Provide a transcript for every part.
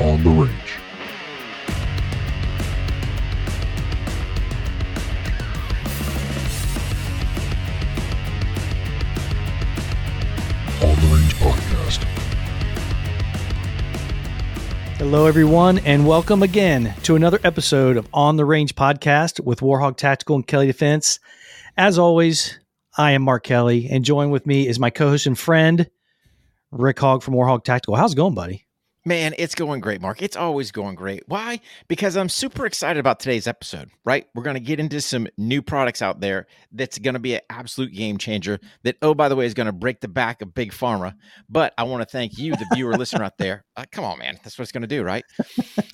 on the range. On the Range Podcast. Hello, everyone, and welcome again to another episode of On the Range podcast with Warhogg Tactical and Kelley Defense. As always, I am Mark Kelley, and join with me is my co-host and friend Rick Hogg from Warhogg Tactical. How's it going, buddy? Man, it's going great, Mark. It's always going great. Why? Because I'm super excited about today's episode, right? We're going to get into some new products out there that's going to be an absolute game changer. That, oh, by the way, is going to break the back of Big Pharma. But I want to thank you, the viewer listener out there. Uh, come on, man. That's what it's going to do, right?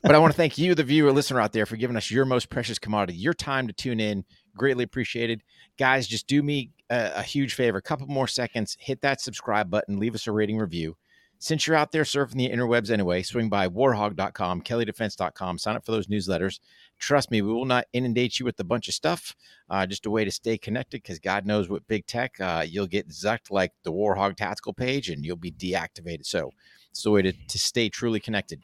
but I want to thank you, the viewer listener out there, for giving us your most precious commodity, your time to tune in. Greatly appreciated. Guys, just do me a, a huge favor. A couple more seconds, hit that subscribe button, leave us a rating review. Since you're out there surfing the interwebs anyway, swing by warhogg.com, kelleydefense.com, sign up for those newsletters. Trust me, we will not inundate you with a bunch of stuff. Uh, just a way to stay connected because God knows what big tech, uh, you'll get zucked like the Warhogg tactical page and you'll be deactivated. So it's the way to, to stay truly connected.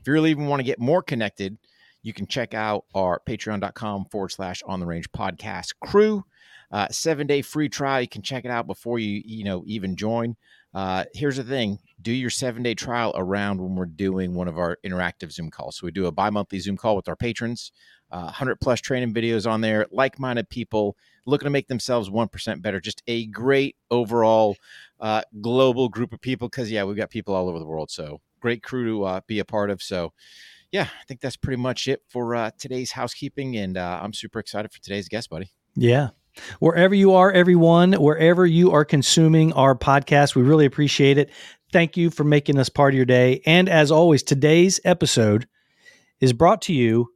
If you really even want to get more connected, you can check out our patreon.com forward slash on the range podcast crew. Uh, seven day free trial. You can check it out before you, you know, even join. Uh, here's the thing do your seven day trial around when we're doing one of our interactive Zoom calls. So we do a bi monthly Zoom call with our patrons, uh, 100 plus training videos on there, like minded people looking to make themselves 1% better. Just a great overall uh, global group of people because, yeah, we've got people all over the world. So great crew to uh, be a part of. So, yeah, I think that's pretty much it for uh, today's housekeeping. And uh, I'm super excited for today's guest, buddy. Yeah. Wherever you are, everyone, wherever you are consuming our podcast, we really appreciate it. Thank you for making us part of your day. And as always, today's episode is brought to you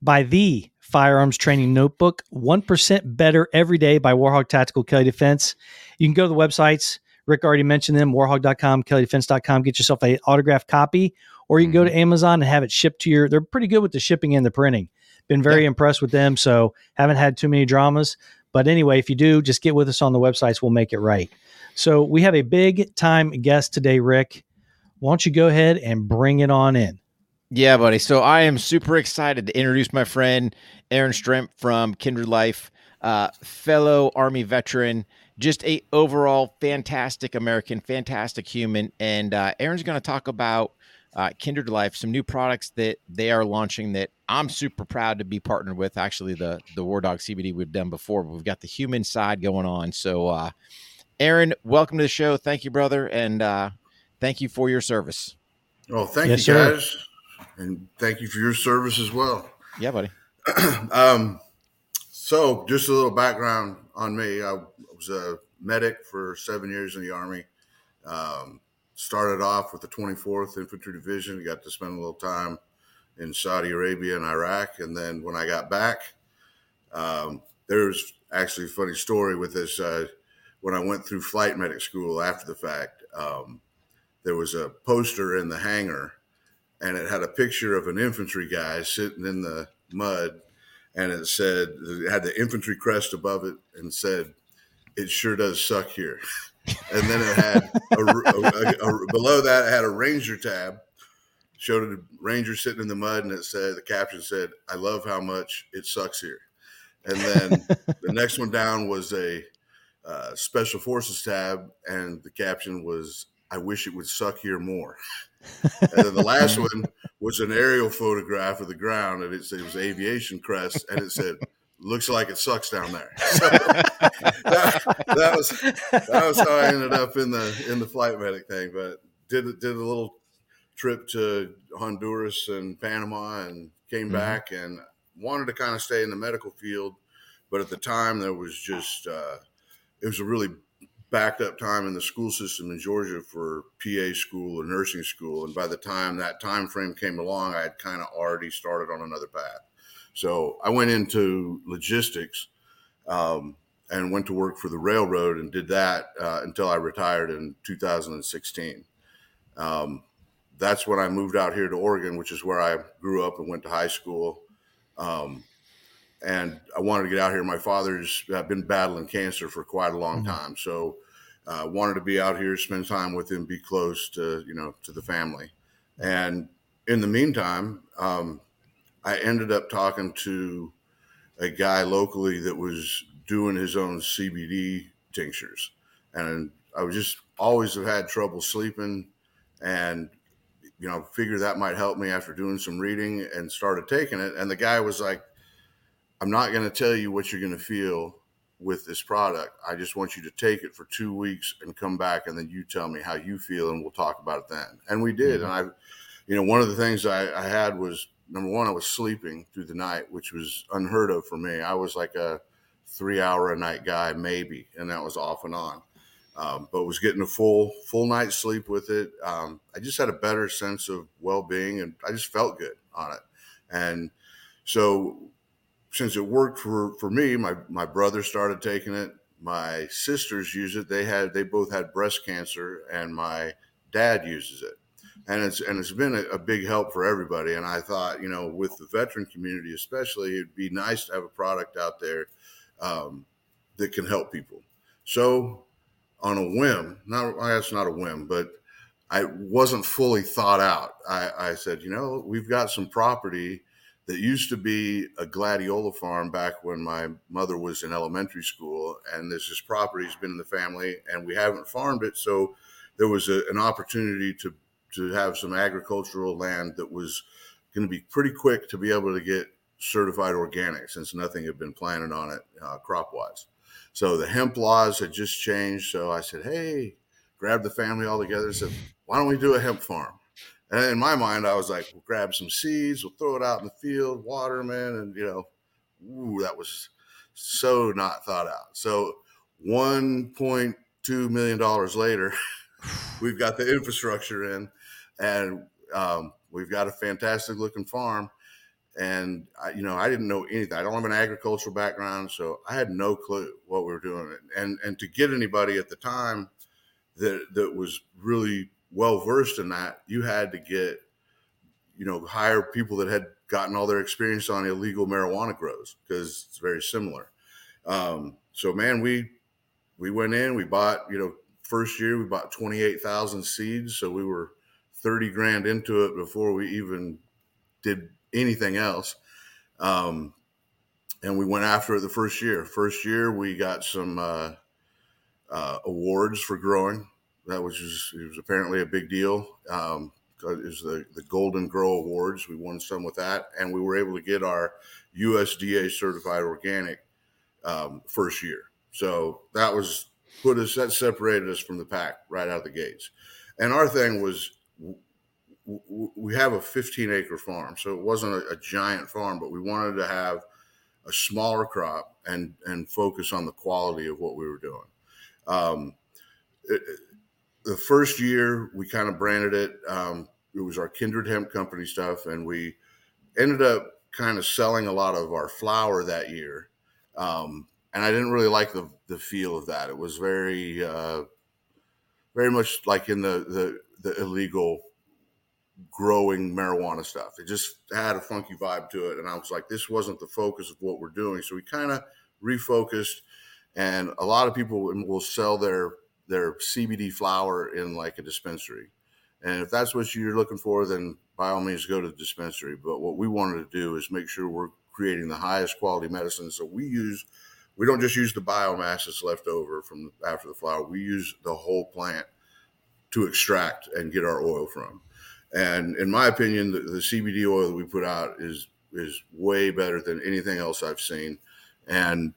by the Firearms Training Notebook 1% Better Every Day by Warhogg Tactical Kelley Defense. You can go to the websites. Rick already mentioned them warhogg.com, kelleydefense.com. Get yourself a autographed copy, or you can go to mm-hmm. Amazon and have it shipped to your. They're pretty good with the shipping and the printing. Been very Yeah. impressed with them, so haven't had too many dramas. But anyway, if you do, just get with us on the websites. We'll make it right. So we have a big time guest today, Rick. Why don't you go ahead and bring it on in? Yeah, buddy. So I am super excited to introduce my friend Erin Schrimpf from Kindred Life, uh, fellow Army veteran, just a overall fantastic American, fantastic human. And uh, Erin's going to talk about uh, Kindred Life, some new products that they are launching that I'm super proud to be partnered with. Actually, the the War Dog CBD we've done before, but we've got the human side going on. So, uh, Erin, welcome to the show. Thank you, brother, and uh, thank you for your service. Well, thank Yes, you sir. guys, and thank you for your service as well. Yeah, buddy. um, so, just a little background on me. I was a medic for seven years in the Army. Um, started off with the 24th Infantry Division. Got to spend a little time in Saudi Arabia and Iraq, and then when I got back, um, there's actually a funny story with this. Uh, when I went through flight medic school after the fact, um, there was a poster in the hangar, and it had a picture of an infantry guy sitting in the mud, and it said it had the infantry crest above it, and said, "It sure does suck here." and then it had a, a- a- below that it had a ranger tab, showed a ranger sitting in the mud, and it said the caption said, "I love how much it sucks here." And then the next one down was a uh, special forces tab, and the caption was, "I wish it would suck here more." and then the last one was an aerial photograph of the ground, and it, said it was aviation crest, and it said, "Looks like it sucks down there." So that, that was that was how I ended up in the in the flight medic thing. But did did a little trip to Honduras and Panama, and came Mhm. back and wanted to kind of stay in the medical field, but at the time there was just uh, it was a really backed up time in the school system in Georgia for PA school or nursing school, and by the time that time frame came along, I had kind of already started on another path. So I went into logistics um, and went to work for the railroad and did that uh, until I retired in 2016. Um, that's when I moved out here to Oregon, which is where I grew up and went to high school. Um, and I wanted to get out here. My father's uh, been battling cancer for quite a long Mhm. time, so uh, wanted to be out here, spend time with him, be close to you know to the family. And in the meantime, um, I ended up talking to a guy locally that was doing his own CBD tinctures, and I was just always have had trouble sleeping, and you know figured that might help me after doing some reading and started taking it. And the guy was like, "I'm not going to tell you what you're going to feel." with this product. I just want you to take it for two weeks and come back, and then you tell me how you feel, and we'll talk about it then. And we did. Mm-hmm. And I, you know, one of the things I, I, had was number one, I was sleeping through the night, which was unheard of for me. I was like a three hour a night guy, maybe, and that was off and on. Um, but was getting a full full night's sleep with it. Um, I just had a better sense of well being, and I just felt good on it. And so since it worked for for me, my my brother started taking it. My sisters use it. They had they both had breast cancer, and my dad uses it, and it's and it's been a, a big help for everybody. And I thought, you know, with the veteran community especially, it'd be nice to have a product out there um, that can help people. So, on a whim, not that's not a whim, but I wasn't fully thought out. I, I said, you know, we've got some property that used to be a gladiola farm back when my mother was in elementary school. And this, is property has been in the family and we haven't farmed it. So there was a, an opportunity to, to have some agricultural land that was going to be pretty quick to be able to get certified organic since nothing had been planted on it uh, crop wise. So the hemp laws had just changed. So I said, hey, grab the family all together and said, why don't we do a hemp farm? And in my mind, I was like, we'll grab some seeds, we'll throw it out in the field, water them in, and you know, ooh, that was so not thought out. So $1.2 million later, we've got the infrastructure in and um, we've got a fantastic looking farm. And I, you know, I didn't know anything. I don't have an agricultural background, so I had no clue what we were doing. And and to get anybody at the time that that was really well versed in that, you had to get, you know, hire people that had gotten all their experience on illegal marijuana grows because it's very similar. Um, so man, we we went in, we bought, you know, first year we bought twenty eight thousand seeds, so we were thirty grand into it before we even did anything else. Um, and we went after it the first year. First year, we got some uh, uh, awards for growing that was just, it was apparently a big deal. Um, is the the Golden Grow Awards. We won some with that, and we were able to get our USDA certified organic um, first year. So that was put us that separated us from the pack right out of the gates. And our thing was we have a 15 acre farm, so it wasn't a, a giant farm, but we wanted to have a smaller crop and and focus on the quality of what we were doing. Um, it, the first year we kind of branded it. Um, it was our Kindred Hemp Company stuff, and we ended up kind of selling a lot of our flower that year. Um, and I didn't really like the the feel of that. It was very uh, very much like in the the, the illegal growing marijuana stuff. It just had a funky vibe to it, and I was like, this wasn't the focus of what we're doing. So we kind of refocused, and a lot of people will sell their their CBD flower in like a dispensary. And if that's what you're looking for, then by all means go to the dispensary. But what we wanted to do is make sure we're creating the highest quality medicine. So we use, we don't just use the biomass that's left over from after the flower. We use the whole plant to extract and get our oil from. And in my opinion, the, the CBD oil that we put out is is way better than anything else I've seen. And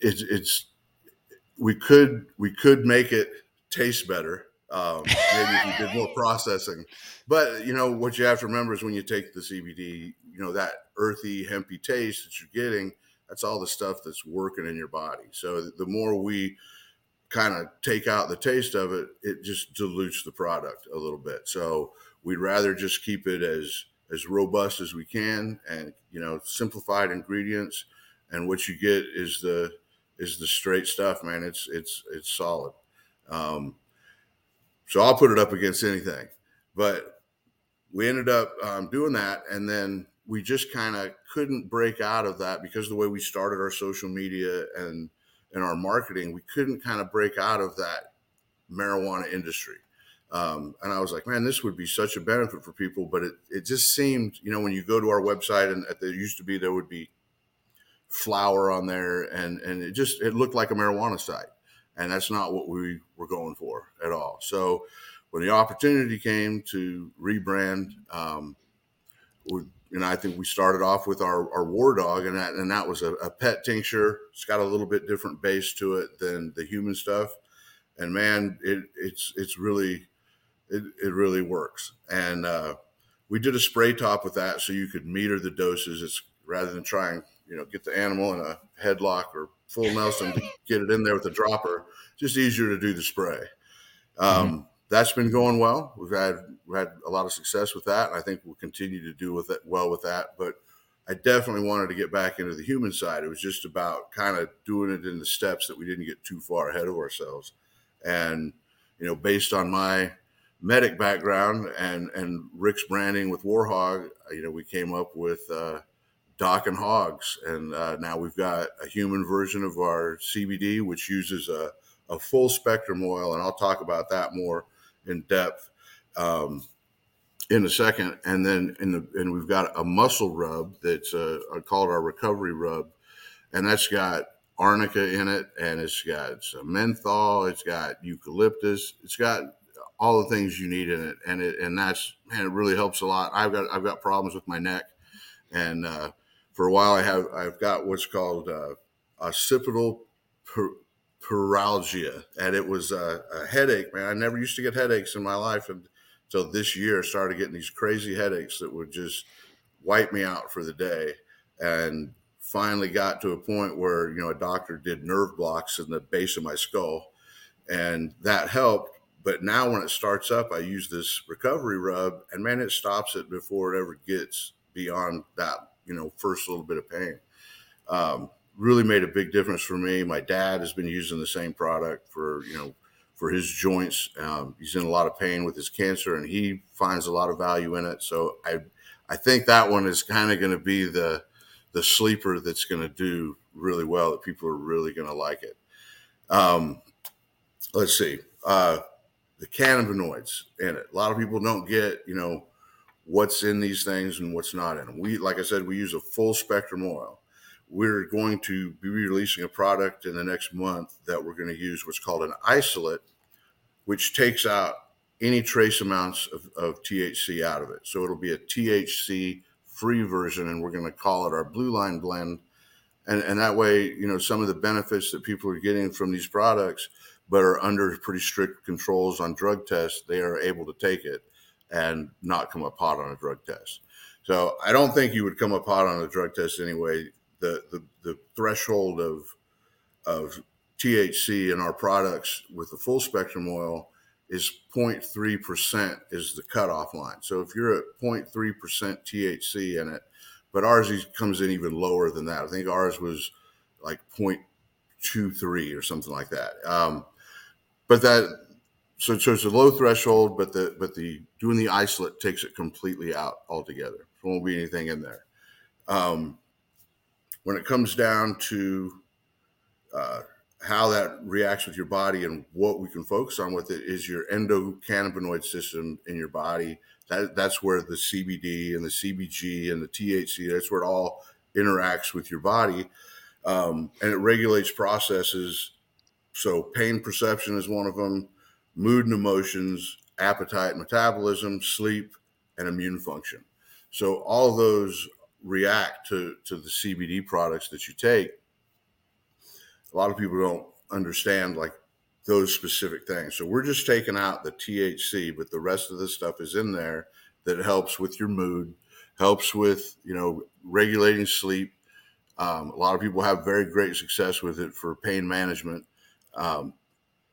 it's it's we could we could make it taste better. Um, maybe if we did more processing, but you know what you have to remember is when you take the CBD, you know that earthy, hempy taste that you're getting. That's all the stuff that's working in your body. So the more we kind of take out the taste of it, it just dilutes the product a little bit. So we'd rather just keep it as as robust as we can, and you know, simplified ingredients. And what you get is the is the straight stuff, man. It's it's it's solid. Um, so I'll put it up against anything. But we ended up um, doing that, and then we just kind of couldn't break out of that because of the way we started our social media and and our marketing. We couldn't kind of break out of that marijuana industry. Um, and I was like, man, this would be such a benefit for people. But it, it just seemed, you know, when you go to our website and there used to be, there would be flower on there and, and it just, it looked like a marijuana site. And that's not what we were going for at all. So when the opportunity came to rebrand, um, and I think we started off with our, our war dog and that, and that was a, a pet tincture. It's got a little bit different base to it than the human stuff. And man, it, it's, it's really, it, it really works. And uh, we did a spray top with that so you could meter the doses. It's rather than trying, you know, get the animal in a headlock or full Nelson to get it in there with a dropper. Just easier to do the spray. Um, mm-hmm. That's been going well. We've had had a lot of success with that, and I think we'll continue to do with it well with that. But I definitely wanted to get back into the human side. It was just about kind of doing it in the steps that we didn't get too far ahead of ourselves. And you know, based on my medic background and and Rick's branding with Warhogg, you know, we came up with uh, Doc and Hogs, and uh, now we've got a human version of our CBD, which uses a, a full spectrum oil, and I'll talk about that more in depth um, in a second. And then in the and we've got a muscle rub that's uh, called our recovery rub, and that's got arnica in it, and it's got some menthol, it's got eucalyptus, it's got all the things you need in it, and it and that's man, it really helps a lot. I've got I've got problems with my neck, and uh, for a while I have I've got what's called uh, occipital per, and it was a, a, headache. Man, I never used to get headaches in my life, and so this year I started getting these crazy headaches that would just wipe me out for the day, and finally got to a point where you know a doctor did nerve blocks in the base of my skull, and that helped but now when it starts up, I use this recovery rub, and man, it stops it before it ever gets beyond that, you know, first little bit of pain. Um, really made a big difference for me. My dad has been using the same product for, you know, for his joints. Um, he's in a lot of pain with his cancer, and he finds a lot of value in it. So I, I think that one is kind of going to be the the sleeper that's going to do really well. That people are really going to like it. Um, let's see. Uh, the cannabinoids in it. A lot of people don't get, you know, what's in these things and what's not in them. We, like I said, we use a full spectrum oil. We're going to be releasing a product in the next month that we're going to use what's called an isolate, which takes out any trace amounts of, of THC out of it. So it'll be a THC free version, and we're going to call it our Blue Line Blend. And, and that way, you know, some of the benefits that people are getting from these products – but are under pretty strict controls on drug tests, they are able to take it and not come up hot on a drug test. So I don't think you would come up hot on a drug test anyway. The the, the threshold of of THC in our products with the full spectrum oil is 0.3% is the cutoff line. So if you're at 0.3% THC in it, but ours comes in even lower than that. I think ours was like 0.23 or something like that. Um, but that so, so it's a low threshold, but the but the doing the isolate takes it completely out altogether. There won't be anything in there. Um, when it comes down to uh, how that reacts with your body and what we can focus on with it is your endocannabinoid system in your body. That that's where the CBD and the CBG and the THC that's where it all interacts with your body, um, and it regulates processes so pain perception is one of them, mood and emotions, appetite, metabolism, sleep, and immune function. So all those react to, to the CBD products that you take. A lot of people don't understand like those specific things. So we're just taking out the THC, but the rest of the stuff is in there that helps with your mood, helps with, you know, regulating sleep. Um, a lot of people have very great success with it for pain management. Um,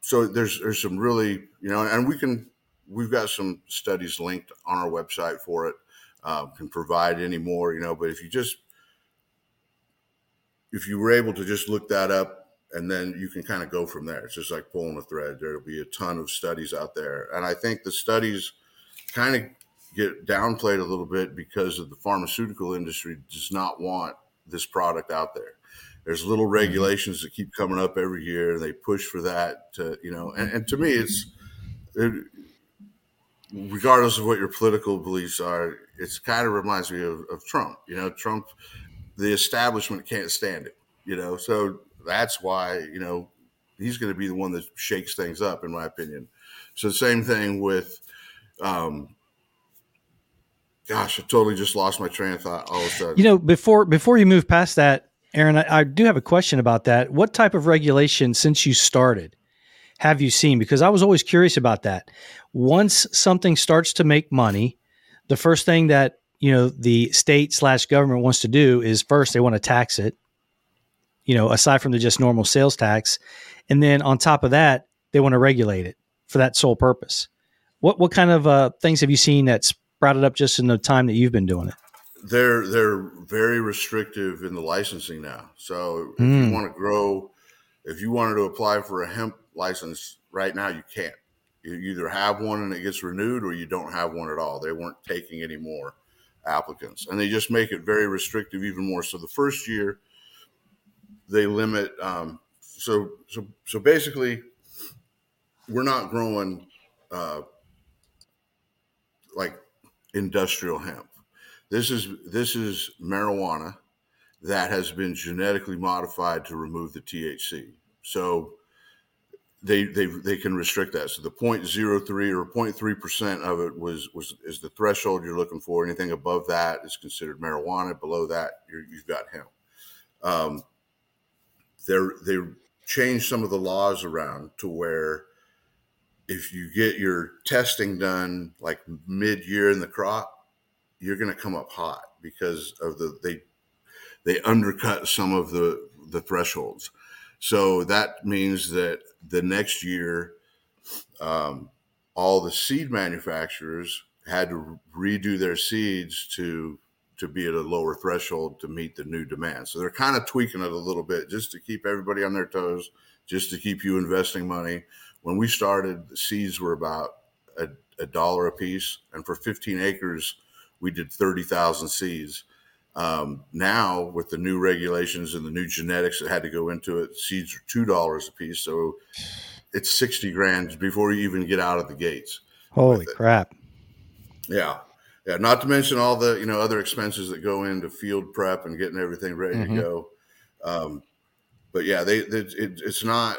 so there's there's some really you know, and we can we've got some studies linked on our website for it. Uh, can provide any more, you know, but if you just if you were able to just look that up and then you can kind of go from there. It's just like pulling a thread. There'll be a ton of studies out there, and I think the studies kind of get downplayed a little bit because of the pharmaceutical industry does not want this product out there there's little mm-hmm. regulations that keep coming up every year. They push for that to, you know, and, and to me, it's, it, regardless of what your political beliefs are, it's kind of reminds me of, of Trump. You know, Trump, the establishment can't stand it. You know, so that's why you know he's going to be the one that shakes things up, in my opinion. So same thing with, um, gosh, I totally just lost my train of thought all of a sudden. You know, before before you move past that, Erin, I, I do have a question about that. What type of regulation, since you started, have you seen? Because I was always curious about that. Once something starts to make money, the first thing that you know the state slash government wants to do is first they want to tax it. You know, aside from the just normal sales tax, and then on top of that, they want to regulate it for that sole purpose. What what kind of uh, things have you seen that sprouted up just in the time that you've been doing it? They're they're very restrictive in the licensing now. So if mm. you want to grow, if you wanted to apply for a hemp license right now, you can't. You either have one and it gets renewed, or you don't have one at all. They weren't taking any more applicants, and they just make it very restrictive even more. So the first year, they limit. Um, so so so basically, we're not growing uh, like industrial hemp. This is this is marijuana that has been genetically modified to remove the THC. So they they they can restrict that. So the 0.03 or 0.3 percent of it was was is the threshold you're looking for. Anything above that is considered marijuana. Below that, you have got hemp. Um, they they changed some of the laws around to where if you get your testing done like mid year in the crop, you're going to come up hot because of the they they undercut some of the the thresholds. So that means that the next year, um, all the seed manufacturers had to redo their seeds to to be at a lower threshold to meet the new demand. So they're kind of tweaking it a little bit just to keep everybody on their toes, just to keep you investing money. When we started, the seeds were about a, a dollar a piece, and for 15 acres, we did 30,000 seeds. Um, now, with the new regulations and the new genetics that had to go into it, seeds are two dollars a piece, so it's sixty grand before you even get out of the gates. Holy crap! Yeah, yeah. Not to mention all the you know other expenses that go into field prep and getting everything ready mm-hmm. to go. Um, but yeah, they, they it, it's not.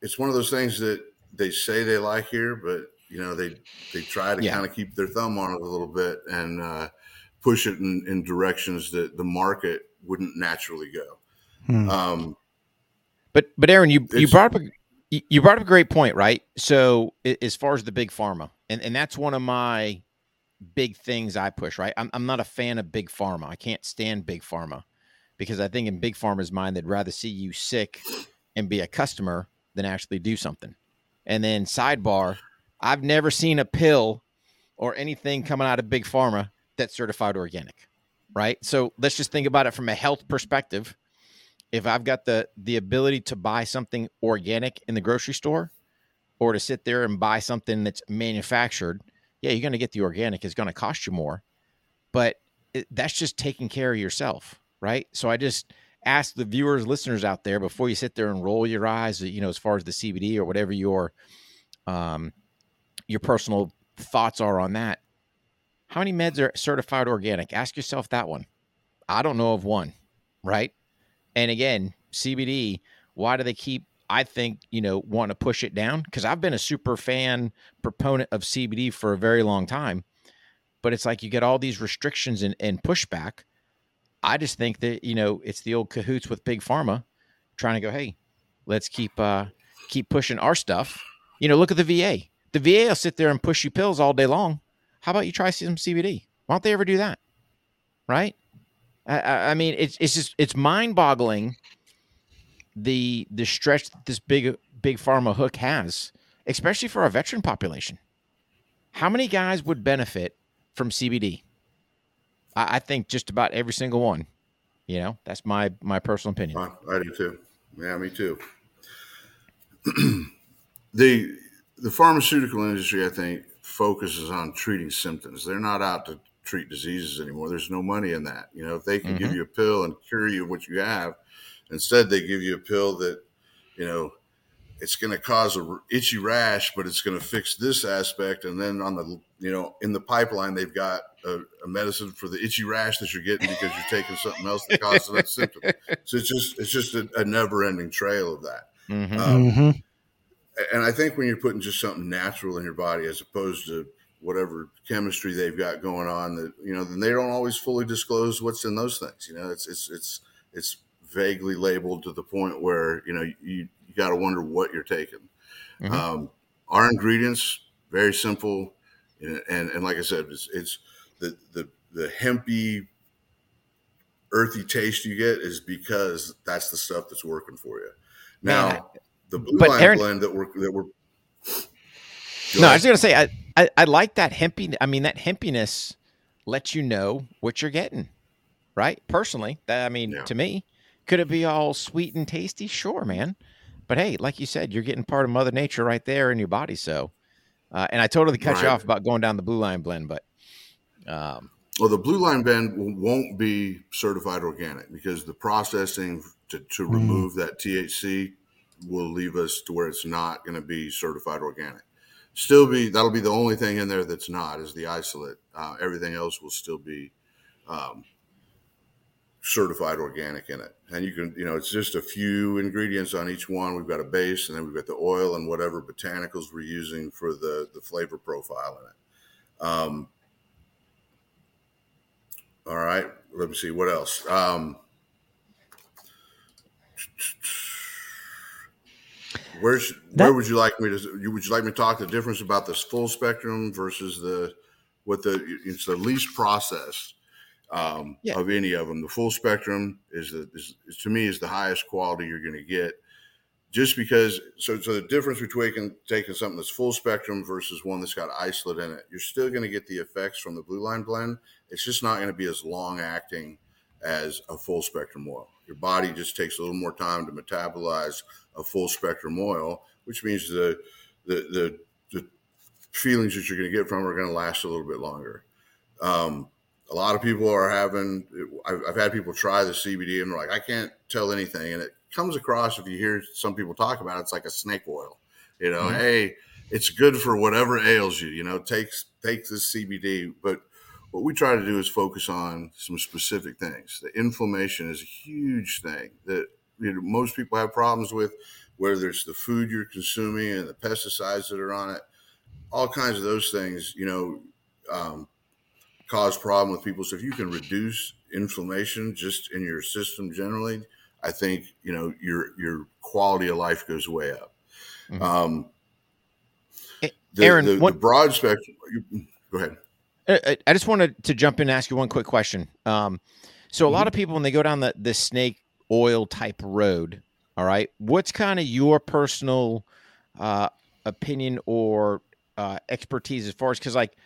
It's one of those things that they say they like here, but you know they they try to yeah. kind of keep their thumb on it a little bit and. Uh, push it in, in directions that the market wouldn't naturally go. Hmm. Um, but but Erin, you you brought up a, you brought up a great point, right? So as far as the big pharma, and and that's one of my big things I push, right? I'm I'm not a fan of big pharma. I can't stand big pharma because I think in big pharma's mind they'd rather see you sick and be a customer than actually do something. And then sidebar, I've never seen a pill or anything coming out of big pharma that's certified organic, right? So let's just think about it from a health perspective. If I've got the the ability to buy something organic in the grocery store, or to sit there and buy something that's manufactured, yeah, you're going to get the organic. It's going to cost you more, but it, that's just taking care of yourself, right? So I just ask the viewers, listeners out there before you sit there and roll your eyes, you know, as far as the CBD or whatever your um, your personal thoughts are on that. How many meds are certified organic? Ask yourself that one. I don't know of one, right? And again, CBD, why do they keep I think, you know, want to push it down because I've been a super fan proponent of CBD for a very long time. But it's like you get all these restrictions and, and pushback. I just think that, you know, it's the old cahoots with big pharma trying to go, hey, let's keep uh keep pushing our stuff. You know, look at the VA. The VA will sit there and push you pills all day long. How about you try some CBD? Why don't they ever do that? Right? I, I mean, it's it's just it's mind boggling the the stretch that this big big pharma hook has, especially for our veteran population. How many guys would benefit from CBD? I, I think just about every single one. You know, that's my my personal opinion. I, I do too. Yeah, me too. the the pharmaceutical industry, I think, focuses on treating symptoms. They're not out to treat diseases anymore. There's no money in that. You know, if they can mm-hmm. give you a pill and cure you of what you have, instead they give you a pill that, you know, it's going to cause a itchy rash, but it's going to fix this aspect. And then on the, you know, in the pipeline, they've got a, a medicine for the itchy rash that you're getting because you're taking something else that causes that symptom. So it's just, it's just a, a never ending trail of that. Mhm. Um, Mhm. And I think when you're putting just something natural in your body as opposed to whatever chemistry they've got going on, that you know, then they don't always fully disclose what's in those things. You know, it's it's it's it's vaguely labeled to the point where you know you you got to wonder what you're taking. Mhm. Um, our ingredients very simple, and and, and like I said, it's, it's the the the hempy earthy taste you get is because that's the stuff that's working for you. Now, the blue but line Erin- blend that we're that we're No, I was gonna say I, I I like that hempy. I mean that hempiness lets you know what you're getting, right? Personally, that I mean Yeah. to me, could it be all sweet and tasty? Sure, man. But hey, like you said, you're getting part of Mother Nature right there in your body. So, uh, and I totally cut you off about going down the blue line blend, but um, Well, the blue line blend won't be certified organic because the processing to, to Mm. remove that THC will leave us to where it's not going to be certified organic. Still be that'll be the only thing in there that's not is the isolate. Uh, everything else will still be um, certified organic in it. And you can, you know, it's just a few ingredients on each one. We've got a base, and then we've got the oil and whatever botanicals we're using for the the flavor profile in it. Um, all right. Let me see what else. Um, where should, where would you like me to? You would you like me to talk the difference about this full spectrum versus the what the it's the least processed um, Yeah. of any of them. The full spectrum is the is to me is the highest quality you're going to get. Just because, so so the difference between taking something that's full spectrum versus one that's got isolate in it, you're still going to get the effects from the blue line blend. It's just not going to be as long acting as a full spectrum oil. Your body just takes a little more time to metabolize a full spectrum oil, which means the the the, the feelings that you're going to get from are going to last a little bit longer. Um, a lot of people are having. I've, I've had people try the CBD and they're like, I can't tell anything, and it comes across if you hear some people talk about it, it's like a snake oil. You know, Mhm. hey, it's good for whatever ails you. You know, take take this CBD, but what we try to do is focus on some specific things. The inflammation is a huge thing that you know, most people have problems with, whether it's the food you're consuming and the pesticides that are on it, all kinds of those things, you know, um, cause problem with people. So if you can reduce inflammation just in your system generally, I think you know your your quality of life goes way up. Mhm. Um, the, Erin, the, the broad spectrum. you- Go ahead. I- I just wanted to jump in and ask you one quick question. Um, so a Mm-hmm. lot of people when they go down the the snake oil type road, all right, what's kind of your personal uh, opinion or uh, expertise as far as because like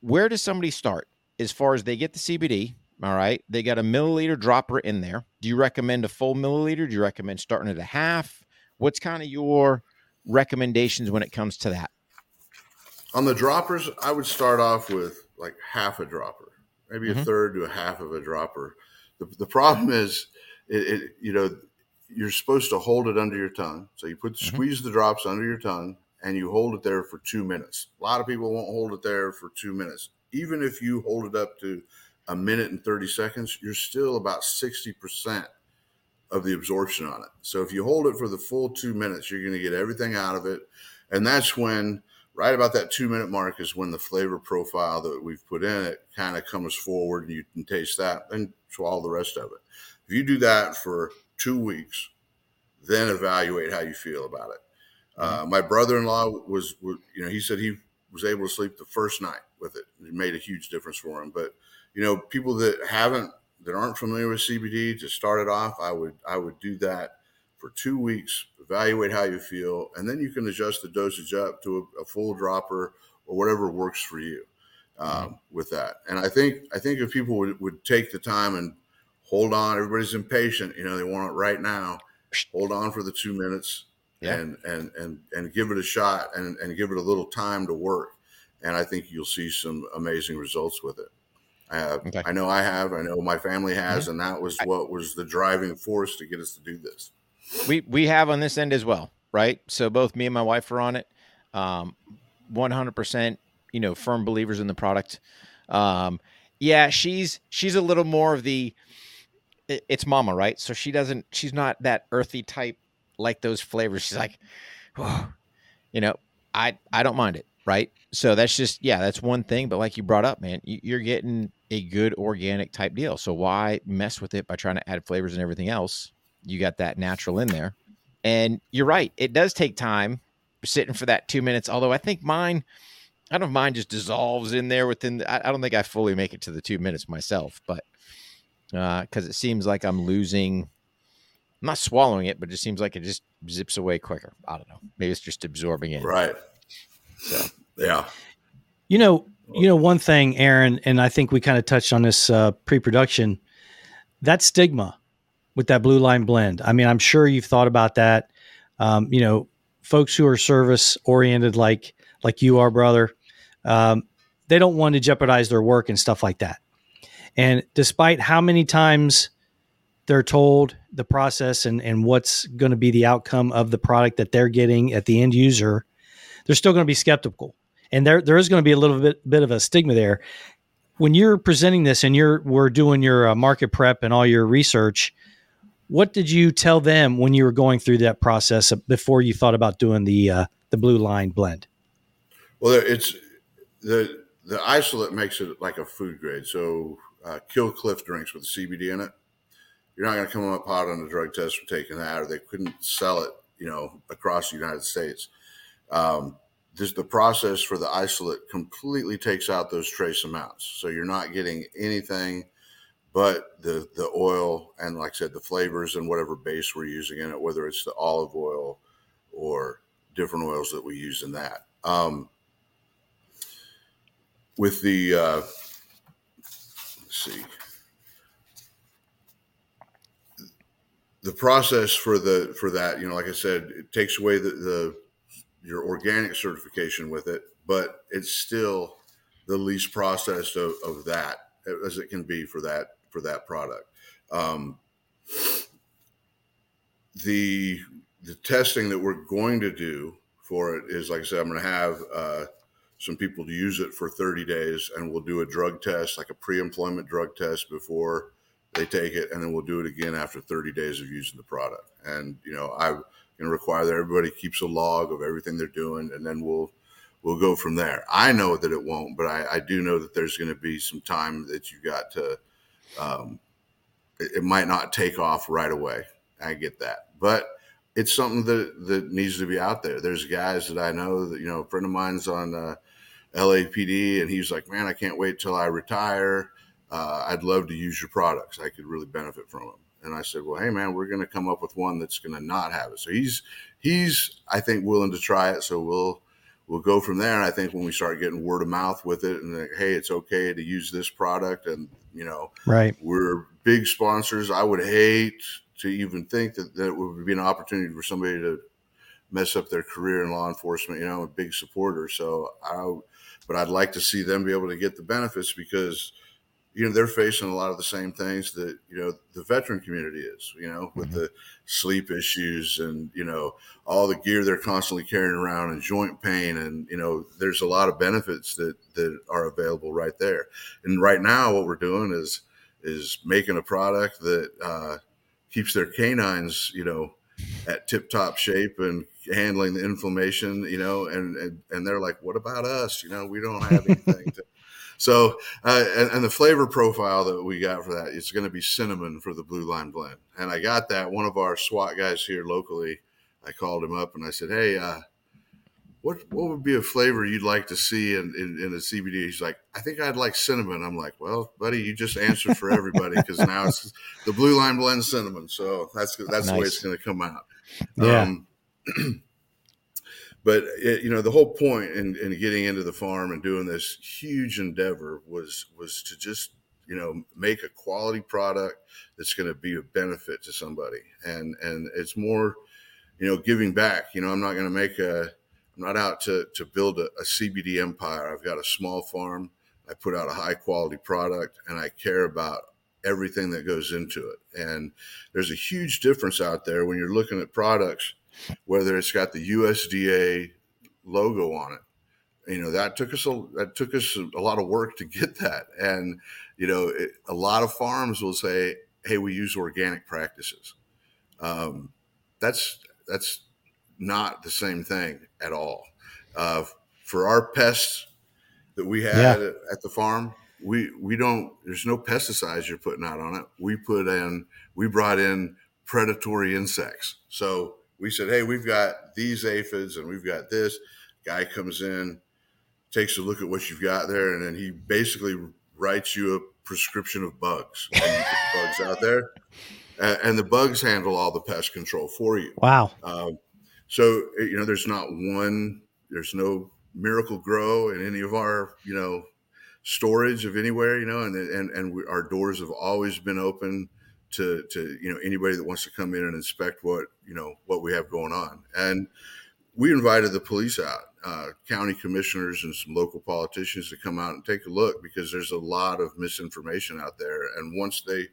where does somebody start as far as they get the CBD? All right, they got a milliliter dropper in there. Do you recommend a full milliliter? Do you recommend starting at a half? What's kind of your recommendations when it comes to that? On the droppers, I would start off with like half a dropper, maybe a Mhm. third to a half of a dropper. The, the problem is, it, it you know, you're supposed to hold it under your tongue. So you put Mhm. squeeze the drops under your tongue and you hold it there for two minutes. A lot of people won't hold it there for two minutes. Even if you hold it up to a minute and 30 seconds, you're still about 60% of the absorption on it. So if you hold it for the full two minutes, you're going to get everything out of it. And that's when, right about that two minute mark, is when the flavor profile that we've put in it kind of comes forward and you can taste that and swallow the rest of it. If you do that for two weeks, then evaluate how you feel about it. Uh, my brother-in-law was, was, you know, he said he was able to sleep the first night with it. It made a huge difference for him. But you know, people that haven't, that aren't familiar with CBD, to start it off, I would, I would do that for two weeks. Evaluate how you feel, and then you can adjust the dosage up to a, a full dropper or whatever works for you um, with that. And I think, I think if people would, would take the time and hold on, everybody's impatient. You know, they want it right now. Hold on for the two minutes Yeah. and and and and give it a shot and and give it a little time to work and i think you'll see some amazing results with it i have Okay. i know i have i know my family has and that was what was the driving force to get us to do this We we have on this end as well. right? So both me and my wife are on it. Um, 100%, you know, firm believers in the product. Um, yeah, she's she's a little more of the it's mama, right? So she doesn't she's not that earthy type like those flavors. She's like, oh, you know, I I don't mind it, right? So that's just yeah, that's one thing. But like you brought up, man, you're getting a good organic type deal. So why mess with it by trying to add flavors and everything else? You got that natural in there, and you're right. It does take time sitting for that two minutes. Although I think mine, I don't mine just dissolves in there within. The, I don't think I fully make it to the two minutes myself, but because uh, it seems like I'm losing. I'm not swallowing it, but it just seems like it just zips away quicker. I don't know. Maybe it's just absorbing it. Right. So yeah. You know, you know one thing, Erin, and I think we kind of touched on this uh, pre-production. That stigma with that blue line blend. I mean, I'm sure you've thought about that. Um, you know, folks who are service oriented, like like you are, brother, um, they don't want to jeopardize their work and stuff like that. And despite how many times they're told the process and, and what's going to be the outcome of the product that they're getting at the end user, they're still going to be skeptical. And there there is going to be a little bit bit of a stigma there. When you're presenting this and you're we're doing your uh, market prep and all your research, what did you tell them when you were going through that process before you thought about doing the uh, the blue line blend? Well, it's the the isolate makes it like a food grade. So uh, Kill Cliff drinks with CBD in it. You're not going to come up hot on a drug test for taking that, or they couldn't sell it, you know, across the United States. Um, this the process for the isolate completely takes out those trace amounts, so you're not getting anything but the the oil and, like I said, the flavors and whatever base we're using in it, whether it's the olive oil or different oils that we use in that. Um, with the uh, see. The process for the for that, you know, like I said, it takes away the, the your organic certification with it, but it's still the least processed of, of that as it can be for that for that product. Um, the the testing that we're going to do for it is, like I said, I'm going to have uh, some people to use it for 30 days and we'll do a drug test, like a pre employment drug test before they take it. And then we'll do it again after 30 days of using the product. And, you know, going to require that everybody keeps a log of everything they're doing and then we'll, we'll go from there. I know that it won't, but I, I do know that there's going to be some time that you got to, um, it, it might not take off right away. I get that, but it's something that that needs to be out there. There's guys that I know that you know, a friend of mine's on uh, LAPD, and he's like, "Man, I can't wait till I retire. Uh, I'd love to use your products. I could really benefit from them." And I said, "Well, hey, man, we're going to come up with one that's going to not have it." So he's he's I think willing to try it. So we'll we'll go from there. And I think when we start getting word of mouth with it, and like, hey, it's okay to use this product, and you know, right, we're big sponsors. I would hate to even think that that would be an opportunity for somebody to mess up their career in law enforcement. You know, I'm a big supporter, so I but I'd like to see them be able to get the benefits because you know they're facing a lot of the same things that you know the veteran community is you know with mm-hmm. the sleep issues and you know all the gear they're constantly carrying around and joint pain and you know there's a lot of benefits that that are available right there and right now what we're doing is is making a product that uh, keeps their canines you know at tip top shape and handling the inflammation, you know, and, and, and they're like, what about us? You know, we don't have anything to, so, uh, and, and, the flavor profile that we got for that, it's going to be cinnamon for the blue line blend. And I got that one of our SWAT guys here locally. I called him up and I said, Hey, uh, what, what would be a flavor you'd like to see in, in, in a CBD? He's like, I think I'd like cinnamon. I'm like, well, buddy, you just answered for everybody because now it's the blue line blend cinnamon. So that's, that's nice. the way it's going to come out. Yeah. Um, but it, you know the whole point in, in getting into the farm and doing this huge endeavor was was to just you know make a quality product that's going to be a benefit to somebody. And and it's more you know giving back. You know i'm not going to make a i'm not out to to build a, a cbd empire. I've got a small farm. I put out a high quality product and i care about everything that goes into it. And there's a huge difference out there when you're looking at products whether it's got the USDA logo on it. You know that took us a that took us a lot of work to get that, and you know it, a lot of farms will say, "Hey, we use organic practices." Um, that's that's not the same thing at all. Uh, for our pests that we had Yeah. at, at the farm, we we don't. There's no pesticides you're putting out on it. We put in. We brought in predatory insects. So we said, hey, we've got these aphids and we've got this. Guy comes in, takes a look at what you've got there, and then he basically writes you a prescription of bugs. And you put the bugs out there, and, and the bugs handle all the pest control for you. Wow. Um, so you know, there's not one. There's no Miracle-Gro in any of our you know storage of anywhere. You know, and and and we, our doors have always been open to to you know anybody that wants to come in and inspect what you know what we have going on. And we invited the police out, uh, county commissioners and some local politicians to come out and take a look because there's a lot of misinformation out there. And once they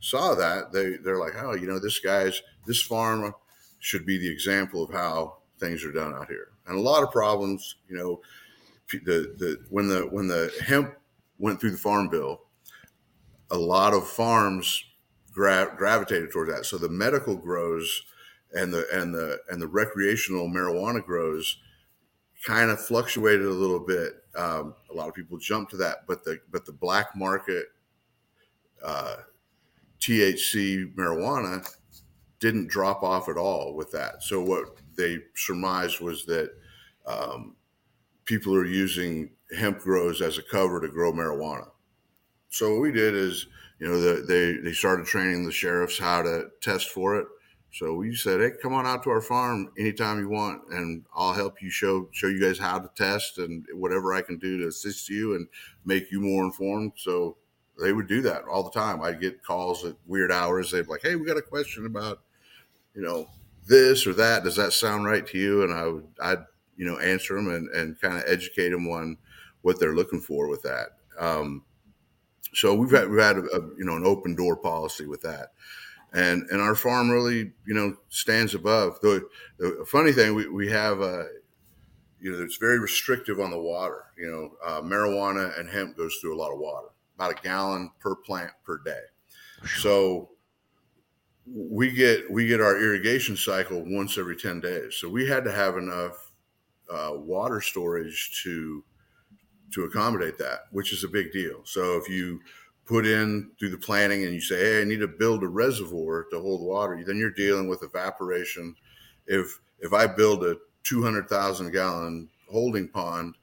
saw that, they they're like, oh, you know, this guy's this farm should be the example of how things are done out here. And a lot of problems, you know, the the when the when the hemp went through the farm bill, a lot of farms gra- gravitated toward that. So the medical grows and the and the and the recreational marijuana grows kind of fluctuated a little bit. Um, a lot of people jumped to that, but the but the black market uh, THC marijuana didn't drop off at all with that. So what they surmised was that um, people are using hemp grows as a cover to grow marijuana. So what we did is, you know, the, they they started training the sheriffs how to test for it. So we said, hey, come on out to our farm anytime you want, and I'll help you show show you guys how to test and whatever I can do to assist you and make you more informed. So they would do that all the time. I'd get calls at weird hours. They'd be like, hey, we got a question about, you know, this or that. Does that sound right to you? And I would, I'd, you know, answer them and, and kind of educate them on what they're looking for with that. Um, so we've had, we've had a, a, you know, an open door policy with that. And, and our farm really, you know, stands above the, the funny thing we, we have, uh, you know, it's very restrictive on the water, you know, uh, marijuana and hemp goes through a lot of water, about a gallon per plant per day. So we get we get our irrigation cycle once every 10 days so we had to have enough uh, water storage to to accommodate that which is a big deal so if you put in through the planning and you say hey i need to build a reservoir to hold water then you're dealing with evaporation if if i build a 200000 gallon holding pond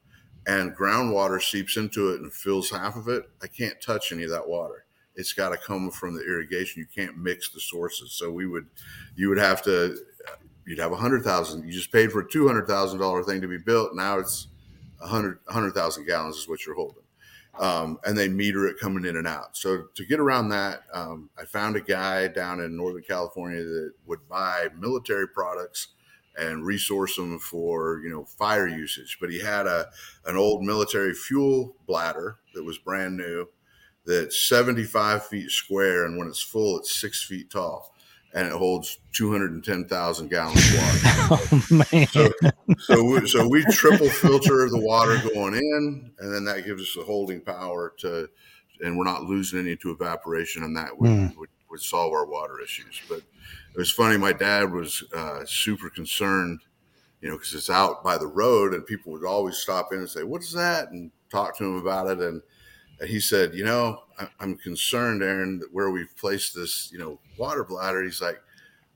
and groundwater seeps into it and fills half of it i can't touch any of that water it's got to come from the irrigation. You can't mix the sources. So we would, you would have to, you'd have a hundred thousand. You just paid for a two hundred thousand dollar thing to be built. Now it's a hundred hundred thousand gallons is what you're holding, um, and they meter it coming in and out. So to get around that, um, I found a guy down in Northern California that would buy military products and resource them for you know fire usage. But he had a an old military fuel bladder that was brand new that's 75 feet square, and when it's full, it's six feet tall, and it holds 210,000 gallons of water. Oh man. So, so, we, so we triple filter the water going in, and then that gives us the holding power to, and we're not losing any to evaporation, and that would, Mm. would, would solve our water issues. But it was funny. My dad was uh, super concerned, you know, because it's out by the road, and people would always stop in and say, "What's that?" and talk to him about it, and and he said, you know, I- I'm concerned, Erin, that where we've placed this, you know, water bladder. He's like,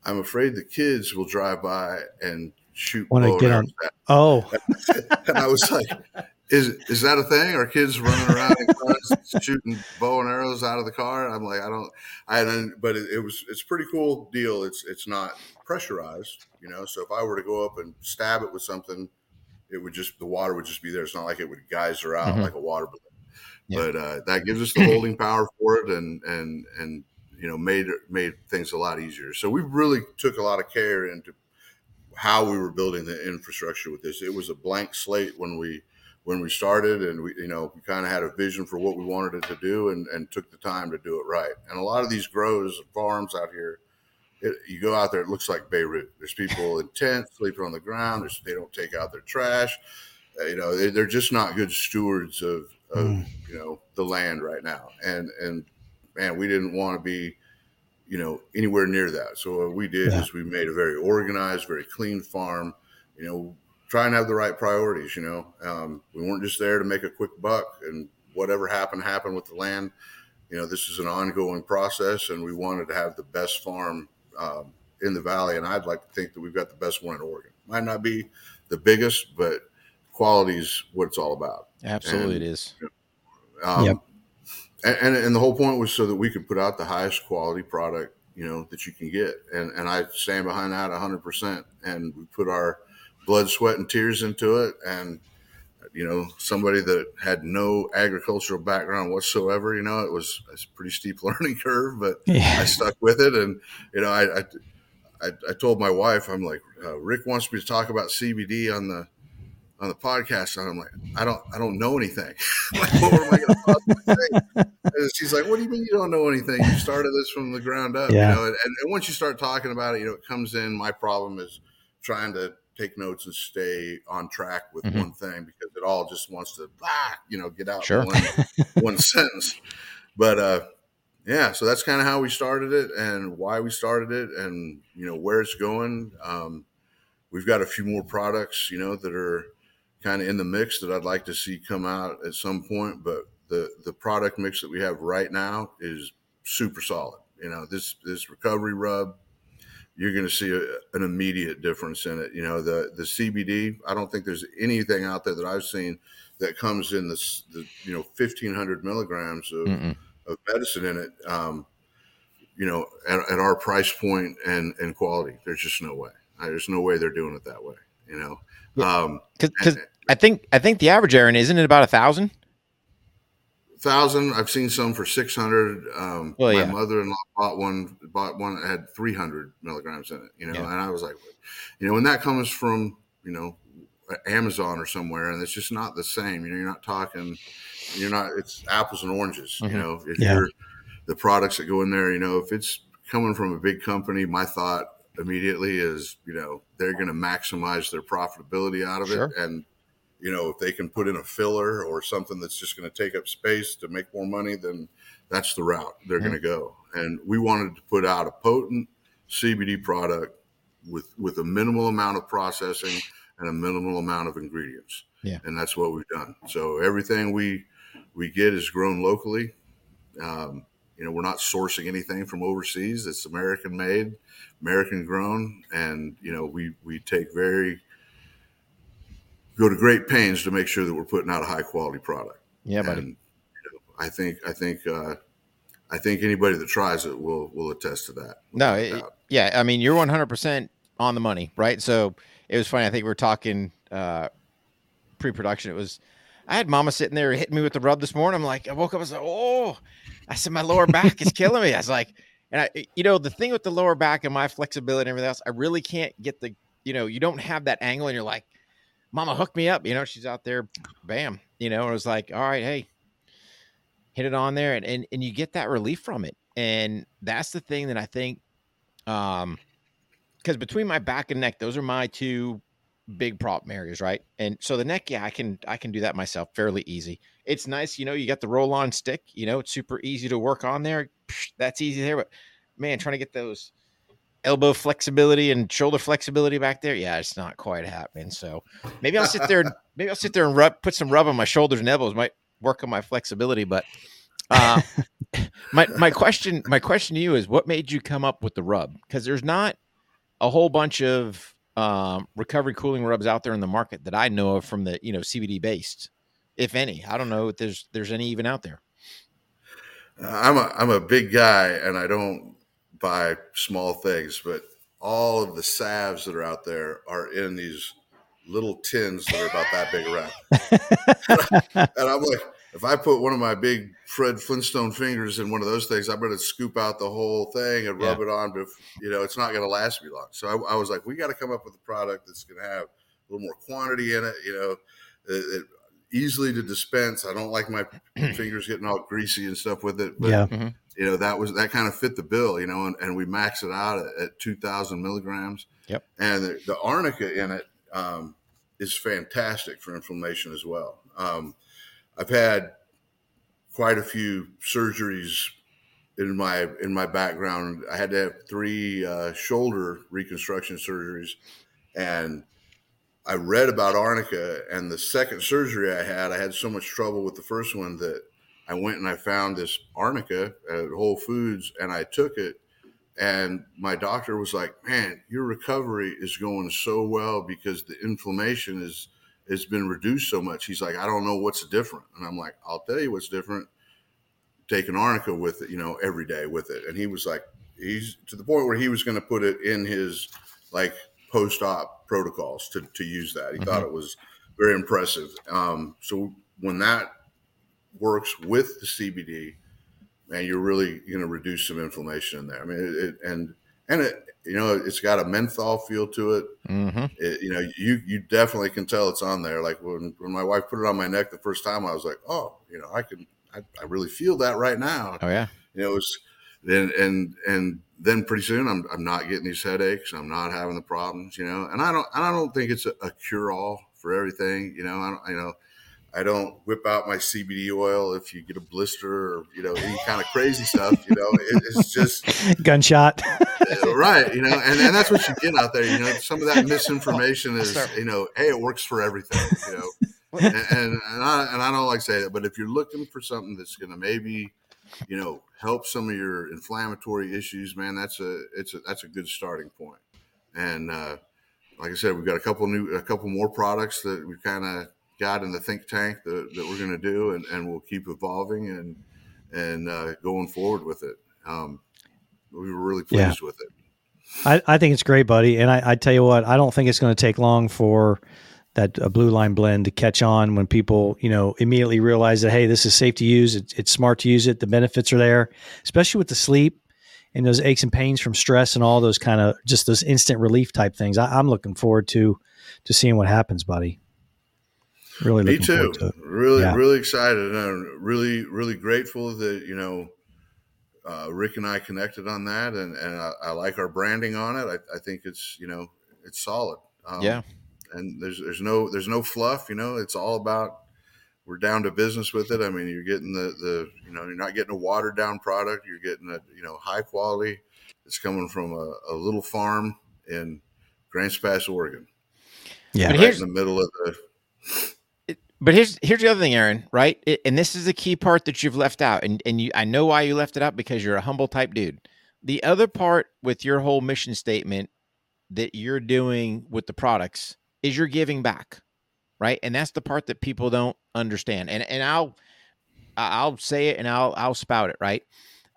I'm afraid the kids will drive by and shoot. Wanna get on- Oh, and I was like, "Is is that a thing? Are kids running around shooting bow and arrows out of the car?" I'm like, "I don't." I don't. But it, it was it's a pretty cool deal. It's it's not pressurized, you know. So if I were to go up and stab it with something, it would just the water would just be there. It's not like it would geyser out Mhm. like a water balloon. Yeah. But uh, that gives us the holding power for it, and and and you know made made things a lot easier. So we really took a lot of care into how we were building the infrastructure with this. It was a blank slate when we when we started, and we you know we kind of had a vision for what we wanted it to do, and and took the time to do it right. And a lot of these grows and farms out here it, you go out there, it looks like Beirut. There's people in tents sleeping on the ground. There's, they don't take out their trash. Uh, you know, they, they're just not good stewards of, of Mm. you know the land right now. And and man, we didn't want to be you know anywhere near that. So what we did Yeah. is we made a very organized, very clean farm. You know, try and have the right priorities. You know, um, we weren't just there to make a quick buck and whatever happened happened with the land. You know, this is an ongoing process, and we wanted to have the best farm um, in the valley. And I'd like to think that we've got the best one in Oregon. Might not be the biggest, but quality is what it's all about. Absolutely, And- it is. Um, Yep. and, and and the whole point was so that we could put out the highest quality product, you know, that you can get. And and I stand behind that hundred percent. And we put our blood, sweat, and tears into it. And you know, somebody that had no agricultural background whatsoever, you know, it was a pretty steep learning curve, but I stuck with it. And you know, I I, I, I told my wife, I'm like, uh, Rick wants me to talk about CBD on the on the podcast, and I'm like, I don't I don't know anything. like, what am I going to possibly say? And she's like, What do you mean you don't know anything? You started this from the ground up, Yeah. you know. And, and once you start talking about it, you know, it comes in. My problem is trying to take notes and stay on track with Mhm. one thing because it all just wants to, ah, you know, get out Sure. one, one sentence. But uh, yeah, so that's kind of how we started it and why we started it and you know where it's going. Um, we've got a few more products, you know, that are kind of in the mix that I'd like to see come out at some point. But the the product mix that we have right now is super solid. You know, this this recovery rub, you're going to see a, an immediate difference in it. You know, the the CBD, I don't think there's anything out there that I've seen that comes in this the you know 1500 milligrams of Mm-mm. of medicine in it, um, you know, at, at our price point and and quality. There's just no way. There's no way they're doing it that way. You know, um, Because I think I think the average Erin isn't it about a thousand? thousand. I've seen some for six hundred. Um, Well, my yeah. mother-in-law bought one. Bought one that had three hundred milligrams in it. You know, Yeah. and I was like, you know, when that comes from you know Amazon or somewhere, and it's just not the same. You know, you're not talking. You're not. It's apples and oranges. Mhm. You know, if Yeah. you're the products that go in there, you know, if it's coming from a big company, my thought immediately is, you know, they're going to maximize their profitability out of Sure. it, and you know, if they can put in a filler or something that's just going to take up space to make more money, then that's the route they're Mhm. going to go. And we wanted to put out a potent CBD product with with a minimal amount of processing and a minimal amount of ingredients. Yeah. and that's what we've done. So everything we we get is grown locally. Um, you know, we're not sourcing anything from overseas. It's American made, American grown, and you know, we we take very go to great pains to make sure that we're putting out a high quality product. Yeah, buddy. And, you know, I think I think uh, I think anybody that tries it will will attest to that. No, it, yeah, I mean you're 100 percent on the money, right? So it was funny. I think we were talking uh, pre-production. It was I had Mama sitting there hitting me with the rub this morning. I'm like, I woke up, I was like, oh, I said my lower back is killing me. I was like, and I, you know, the thing with the lower back and my flexibility and everything else, I really can't get the, you know, you don't have that angle, and you're like, Mama, hook me up. You know, she's out there, bam. You know, it was like, all right, hey, hit it on there, and and and you get that relief from it, and that's the thing that I think um because between my back and neck those are my two big problem areas right and so the neck yeah i can i can do that myself fairly easy it's nice you know you got the roll on stick you know it's super easy to work on there that's easy there but man trying to get those elbow flexibility and shoulder flexibility back there yeah it's not quite happening so maybe i'll sit there and maybe i'll sit there and rub put some rub on my shoulders and elbows might work on my flexibility but uh my my question my question to you is what made you come up with the rub because there's not a whole bunch of um, recovery cooling rubs out there in the market that I know of from the you know CBD based, if any. I don't know if there's there's any even out there. I'm a I'm a big guy and I don't buy small things, but all of the salves that are out there are in these little tins that are about that big around. and I'm like, if I put one of my big Fred Flintstone fingers in one of those things, I'm going to scoop out the whole thing and rub it on. But you know, it's not going to last me long. So I, I was like, we got to come up with a product that's going to have a little more quantity in it. You know, it, it, easily to dispense. I don't like my fingers getting all greasy and stuff with it. But Yeah. Mm-hmm. You know, that was that kind of fit the bill, you know, and, and we maxed it out at, at 2,000 milligrams. Yep. And the, the arnica in it um, is fantastic for inflammation as well. Um, I've had quite a few surgeries in my in my background. I had to have three uh, shoulder reconstruction surgeries, and I read about arnica. And the second surgery I had, I had so much trouble with the first one that I went and I found this arnica at Whole Foods, and I took it. And my doctor was like, "Man, your recovery is going so well because the inflammation is." has been reduced so much. He's like, I don't know what's different. And I'm like, I'll tell you what's different. Taking arnica with it, you know, every day with it. And he was like, he's to the point where he was going to put it in his like post-op protocols to, to use that. He mm-hmm. thought it was very impressive. Um, so when that works with the CBD, man, you're really going to reduce some inflammation in there. I mean, it, it, and and it you know it's got a menthol feel to it. Mm-hmm. it. you know you you definitely can tell it's on there like when, when my wife put it on my neck the first time i was like oh you know i can i, I really feel that right now oh yeah you know it's and and and then pretty soon I'm, I'm not getting these headaches i'm not having the problems you know and i don't i don't think it's a, a cure all for everything you know i don't you know I don't whip out my CBD oil if you get a blister or you know any kind of crazy stuff. You know, it, it's just gunshot, right? You know, and, and that's what you get out there. You know, some of that misinformation is you know, hey, it works for everything. You know, and, and and I and I don't like say that, but if you're looking for something that's going to maybe you know help some of your inflammatory issues, man, that's a it's a that's a good starting point. And uh, like I said, we've got a couple new a couple more products that we kind of got in the think tank that, that we're going to do, and, and we'll keep evolving and and uh, going forward with it. Um, we were really pleased yeah. with it. I, I think it's great, buddy. And I, I tell you what, I don't think it's going to take long for that a blue line blend to catch on when people, you know, immediately realize that, hey, this is safe to use. It's, it's smart to use it. The benefits are there, especially with the sleep and those aches and pains from stress and all those kind of just those instant relief type things. I, I'm looking forward to to seeing what happens, buddy. Really, me too. To really, yeah. really excited and really, really grateful that you know uh, Rick and I connected on that, and and I, I like our branding on it. I, I, think it's you know it's solid. Um, yeah, and there's there's no there's no fluff. You know, it's all about we're down to business with it. I mean, you're getting the the you know you're not getting a watered down product. You're getting a you know high quality. It's coming from a, a little farm in Grants Pass, Oregon. Yeah, right in the middle of the but here's here's the other thing, Erin. Right, it, and this is the key part that you've left out, and and you I know why you left it out because you're a humble type dude. The other part with your whole mission statement that you're doing with the products is you're giving back, right? And that's the part that people don't understand. And and I'll I'll say it and I'll I'll spout it, right?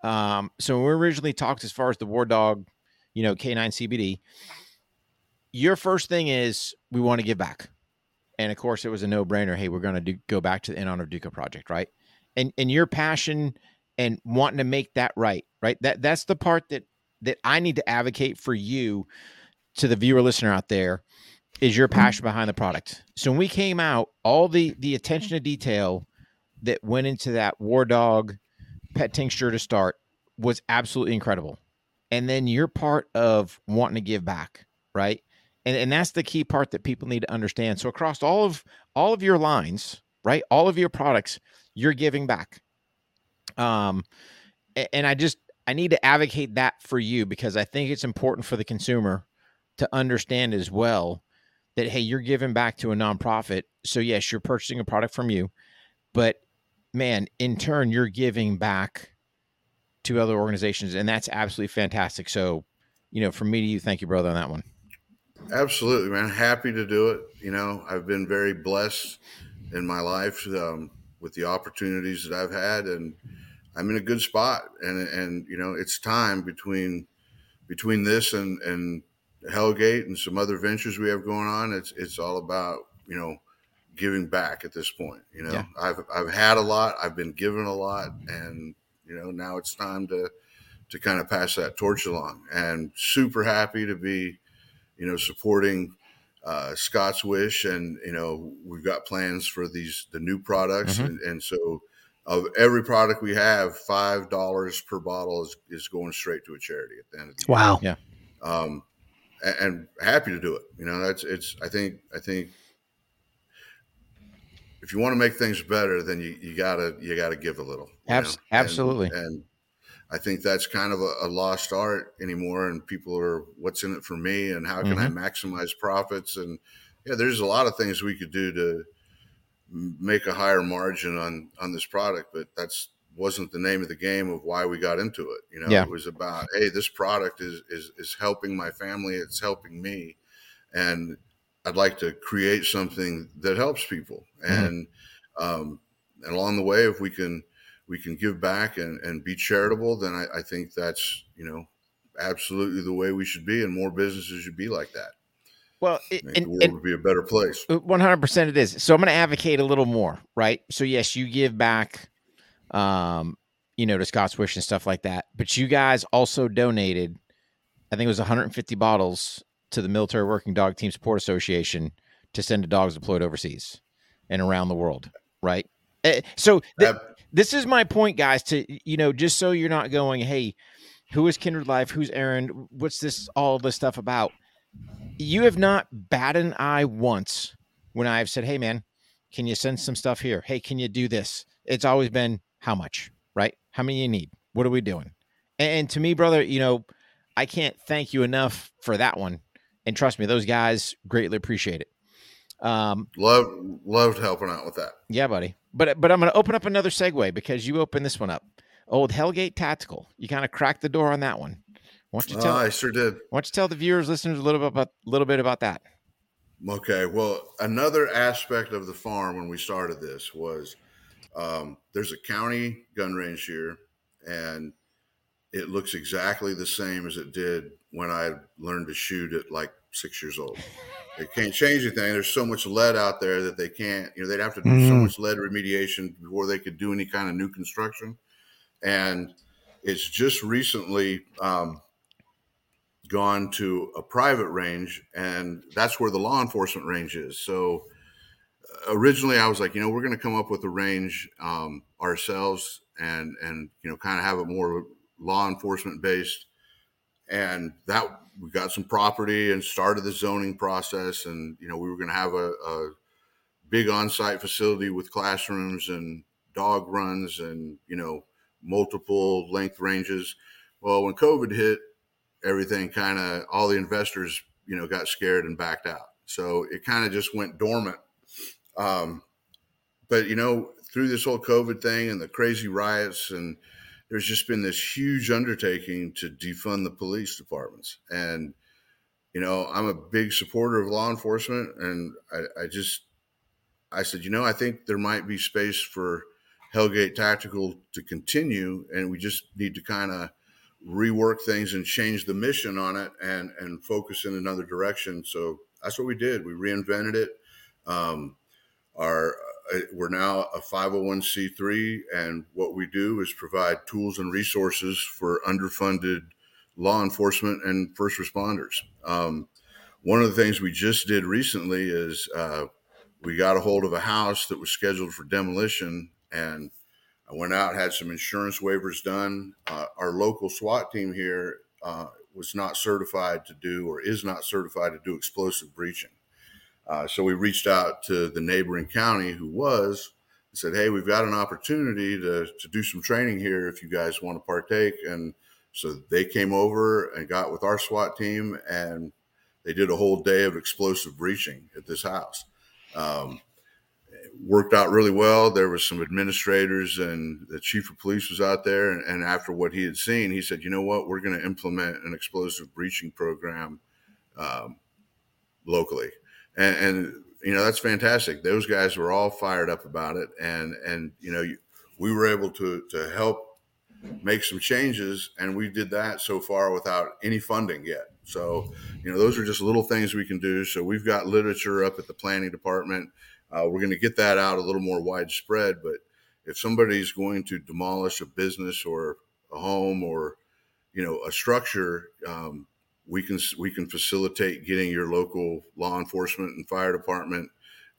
Um, so when we originally talked as far as the War Dog, you know, K9 CBD, your first thing is we want to give back and of course it was a no-brainer hey we're going to go back to the in honor duca project right? And and your passion and wanting to make that right right? That that's the part that that i need to advocate for you to the viewer listener out there is your mm-hmm. passion behind the product. So when we came out all the the attention to detail that went into that war dog pet tincture to start was absolutely incredible. And then you're part of wanting to give back right and and that's the key part that people need to understand. So across all of all of your lines right all of your products you're giving back. Um and i just i need to advocate that for you because i think it's important for the consumer to understand as well that hey you're giving back to a nonprofit. So yes you're purchasing a product from you but man in turn you're giving back to other organizations and that's absolutely fantastic. So you know from me to you thank you brother on that one Absolutely, man. Happy to do it. You know, I've been very blessed in my life um, with the opportunities that I've had, and I'm in a good spot. And and you know, it's time between between this and and Hellgate and some other ventures we have going on. It's it's all about you know giving back at this point. You know, yeah. I've I've had a lot. I've been given a lot, and you know, now it's time to to kind of pass that torch along. And super happy to be you know, supporting uh, Scott's Wish, and you know, we've got plans for these the new products, mm-hmm. and, and, so of every product we have, five dollars per bottle is, is going straight to a charity at the end of the year. Wow. Yeah. Um, and, and happy to do it. You know, that's it's. I think I think if you want to make things better, then you, you gotta you gotta give a little. Abs- know? And- absolutely. And, I think that's kind of a, a lost art anymore. And people are, what's in it for me, and how can I Mm-hmm. maximize profits? And yeah, there's a lot of things we could do to make a higher margin on on this product, but that's wasn't the name of the game of why we got into it. You know, Yeah. it was about, hey, this product is is is helping my family, it's helping me, and I'd like to create something that helps people. Mhm. And um, and along the way, if we can we can give back and, and be charitable, then I, I think that's you know absolutely the way we should be, and more businesses should be like that. Well, it, Make the world and would be a better place. One hundred percent, it is. So I'm going to advocate a little more, right? So yes, you give back, um, you know, to Scott's Wish and stuff like that. But you guys also donated, I think it was 150 bottles to the Military Working Dog Team Support Association to send to dogs deployed overseas and around the world, right? Eh, So th- this is my point, guys. To you know, just so you're not going, hey, who is Kindred Life? Who's Erin? What's this? All this stuff about? You have not batted an eye once when I've said, "Hey, man, can you send some stuff here? Hey, can you do this?" It's always been how much, right? How many you need? What are we doing? And to me, brother, you know, I can't thank you enough for that one. And trust me, those guys greatly appreciate it. Um, Loved loved helping out with that. yeah, buddy. But but I'm going to open up another segue because you opened this one up. Old Hellgate Tactical. You kind of cracked the door on that one. Why don't you tell? I sure did. why don't you tell the viewers, listeners, a little bit about little bit about that? Okay. Well, another aspect of the farm when we started this was um, there's a county gun range here, and it looks exactly the same as it did when I learned to shoot at like six years old. They can't change anything. There's so much lead out there that they can't, you know, they'd have to do so Mhm. much lead remediation before they could do any kind of new construction. And it's just recently um, gone to a private range, and that's where the law enforcement range is. So uh, originally, I was like, you know, we're going to come up with a range um, ourselves, and and you know, kind of have it more law enforcement based. And that we got some property and started the zoning process, and you know, we were going to have a, a big on-site facility with classrooms and dog runs, and you know, multiple length ranges. Well, when COVID hit, everything kind of all the investors you know got scared and backed out so it kind of just went dormant um, but you know through this whole covid thing and the crazy riots and there's just been this huge undertaking to defund the police departments. And you know i'm a big supporter of law enforcement and i, I just i said you know i think there might be space for hellgate tactical to continue and we just need to kind of rework things and change the mission on it and and focus in another direction. So that's what we did. We reinvented it. Um, our we're now a 501c3 and what we do is provide tools and resources for underfunded law enforcement and first responders um, one of the things we just did recently is uh, we got a hold of a house that was scheduled for demolition and I went out, had some insurance waivers done. Uh, our local SWAT team here uh, was not certified to do or is not certified to do explosive breaching. Uh, so we reached out to the neighboring county who was and said, Hey, we've got an opportunity to, to do some training here if you guys want to partake. And so they came over and got with our SWAT team and they did a whole day of explosive breaching at this house. Um, worked out really well. There was some administrators and the chief of police was out there. And, and after what he had seen, he said, you know what, we're going to implement an explosive breaching program um, locally. And, and, you know, that's fantastic. Those guys were all fired up about it. And, and, you know, we were able to, to help make some changes. And we did that so far without any funding yet. So, you know, those are just little things we can do. So we've got literature up at the planning department. Uh, we're going to get that out a little more widespread. But if somebody's going to demolish a business or a home or you know a structure, um, we can we can facilitate getting your local law enforcement and fire department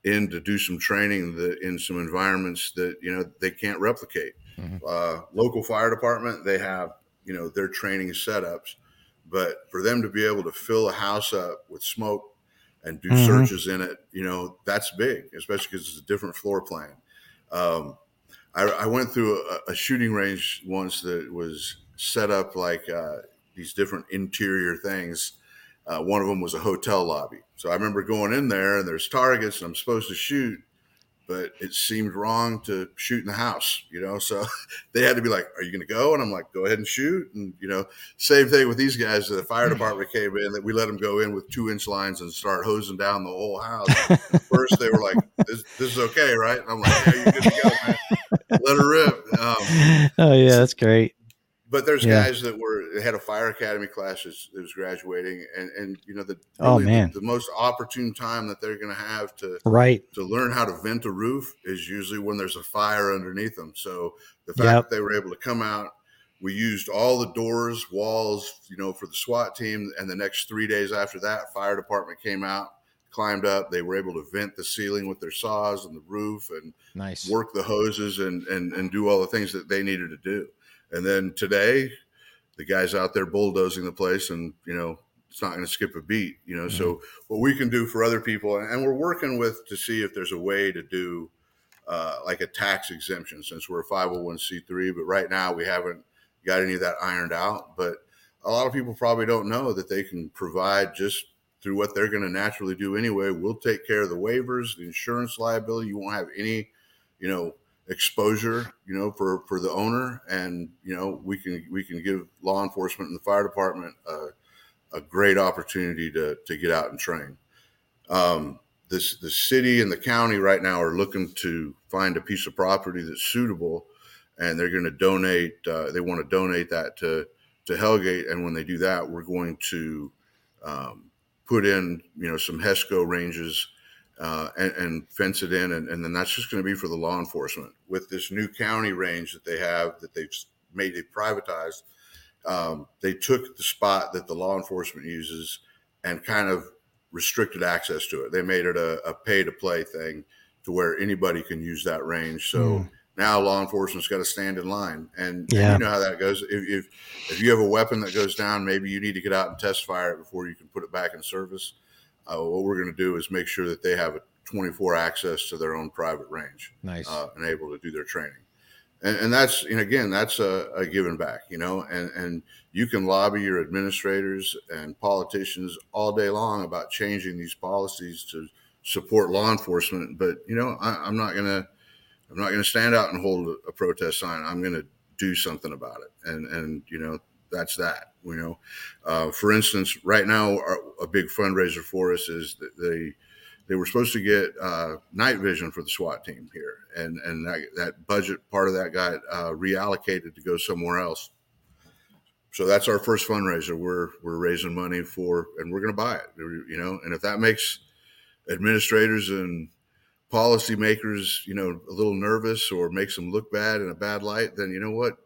in to do some training that in some environments that you know they can't replicate. Mm-hmm. Uh, local fire department, they have you know their training setups, but for them to be able to fill a house up with smoke and do mm-hmm. searches in it, you know that's big, especially because it's a different floor plan. Um, I, I, went through a, a, shooting range once that was set up like uh, these different interior things. Uh, one of them was a hotel lobby. So I remember going in there and there's targets and I'm supposed to shoot, but it seemed wrong to shoot in the house, you know? So they had to be like, are you going to go? And I'm like, go ahead and shoot. And, you know, same thing with these guys. The fire department came in that we let them go in with two inch lines and start hosing down the whole house. First they were like, this, this is okay, right? And I'm like, yeah, you're good to go, man. Let her rip. Um, oh yeah, that's great but there's yeah. guys that were they had a fire academy class that was graduating and and you know the oh man the, the most opportune time that they're going to have to right. to learn how to vent a roof is usually when there's a fire underneath them so the fact yep. that they were able to come out we used all the doors walls you know for the swat team and the next three days after that fire department came out climbed up they were able to vent the ceiling with their saws and the roof and nice. work the hoses and and, and do all the things that they needed to do and then today, the guy's out there bulldozing the place, and you know it's not going to skip a beat. You know, mm-hmm. so what we can do for other people, and we're working with to see if there's a way to do uh, like a tax exemption since we're a 501c3. But right now we haven't got any of that ironed out. But a lot of people probably don't know that they can provide just through what they're going to naturally do anyway. We'll take care of the waivers, the insurance liability. You won't have any, you know, exposure, you know, for for the owner, and you know, we can we can give law enforcement and the fire department a, a great opportunity to to get out and train. Um, this the city and the county right now are looking to find a piece of property that's suitable, and they're going to donate. Uh, they want to donate that to to Hellgate, and when they do that, we're going to um, put in you know some HESCO ranges uh, and, and, fence it in, and, and then that's just going to be for the law enforcement. With this new county range that they have, that they've made it privatized, um, they took the spot that the law enforcement uses and kind of restricted access to it. They made it a, a pay to play thing to where anybody can use that range. So mm. now law enforcement's got to stand in line, and, yeah. and, you know how that goes. If, if if you have a weapon that goes down, maybe you need to get out and test fire it before you can put it back in service uh, what we're going to do is make sure that they have a 24 access to their own private range. Nice. Uh, and able to do their training. And, and that's, and again, that's a, a giving back, you know, and, and you can lobby your administrators and politicians all day long about changing these policies to support law enforcement. But, you know, I, am not going to, I'm not going to stand out and hold a, a protest sign. I'm going to do something about it. And, and, you know, that's that. You know, uh, for instance, right now our, a big fundraiser for us is that they they were supposed to get uh, night vision for the SWAT team here, and and that, that budget part of that got uh, reallocated to go somewhere else. So that's our first fundraiser. We're we're raising money for, and we're going to buy it. You know, and if that makes administrators and policymakers, you know, a little nervous or makes them look bad in a bad light, then you know what,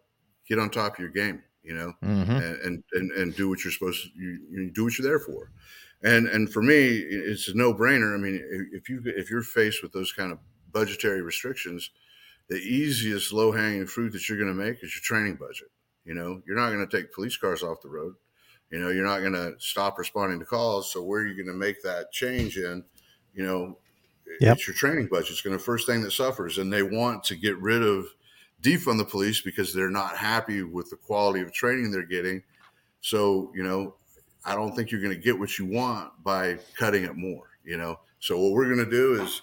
get on top of your game you know, mm-hmm. and, and, and do what you're supposed to, you, you do what you're there for. And, and for me, it's a no brainer. I mean, if you, if you're faced with those kind of budgetary restrictions, the easiest low hanging fruit that you're going to make is your training budget. You know, you're not going to take police cars off the road. You know, you're not going to stop responding to calls. So where are you going to make that change in? You know, yep. it's your training budget. It's going to first thing that suffers, and they want to get rid of defund the police because they're not happy with the quality of training they're getting. So, you know, I don't think you're going to get what you want by cutting it more, you know. So what we're going to do is,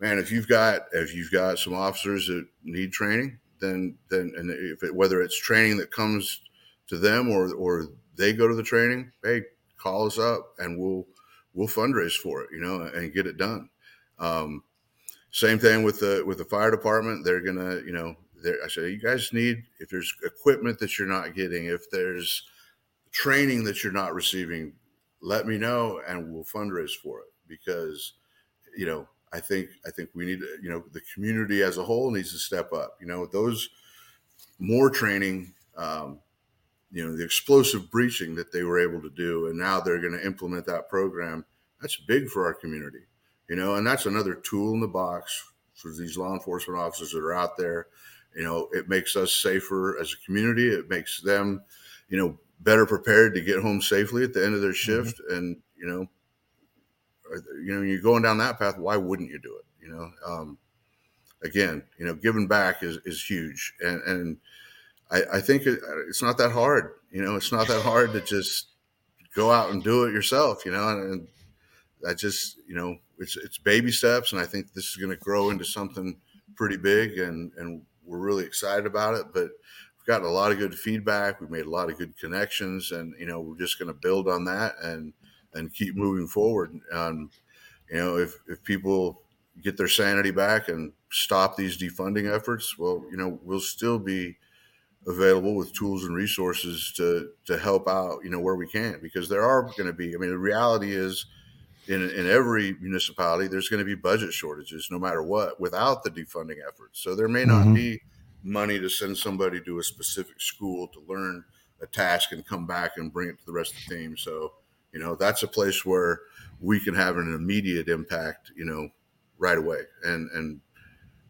man, if you've got if you've got some officers that need training, then then and if it, whether it's training that comes to them or or they go to the training, hey, call us up and we'll we'll fundraise for it, you know, and get it done. Um, same thing with the with the fire department. They're gonna, you know, there, I said, you guys need, if there's equipment that you're not getting, if there's training that you're not receiving, let me know and we'll fundraise for it because, you know, I think, I think we need, you know, the community as a whole needs to step up, you know, those more training, um, you know, the explosive breaching that they were able to do. And now they're going to implement that program. That's big for our community you know, and that's another tool in the box for these law enforcement officers that are out there. You know, it makes us safer as a community. It makes them, you know, better prepared to get home safely at the end of their Mm-hmm. shift. And you know, you know, you're going down that path. Why wouldn't you do it? You know, um, again, you know, giving back is is huge, and and I, I think it, it's not that hard. You know, it's not that hard to just go out and do it yourself. You know, and, and I just you know it's it's baby steps, and I think this is going to grow into something pretty big, and and we're really excited about it. But we've gotten a lot of good feedback. We've made a lot of good connections, and you know we're just going to build on that and and keep moving forward. Um, you know, if if people get their sanity back and stop these defunding efforts, well, you know, we'll still be available with tools and resources to to help out, you know, where we can, because there are going to be. I mean, the reality is, in in every municipality, there's going to be budget shortages, no matter what, without the defunding efforts. So there may not Mhm. be money to send somebody to a specific school to learn a task and come back and bring it to the rest of the team. So, you know, that's a place where we can have an immediate impact, you know, right away. And and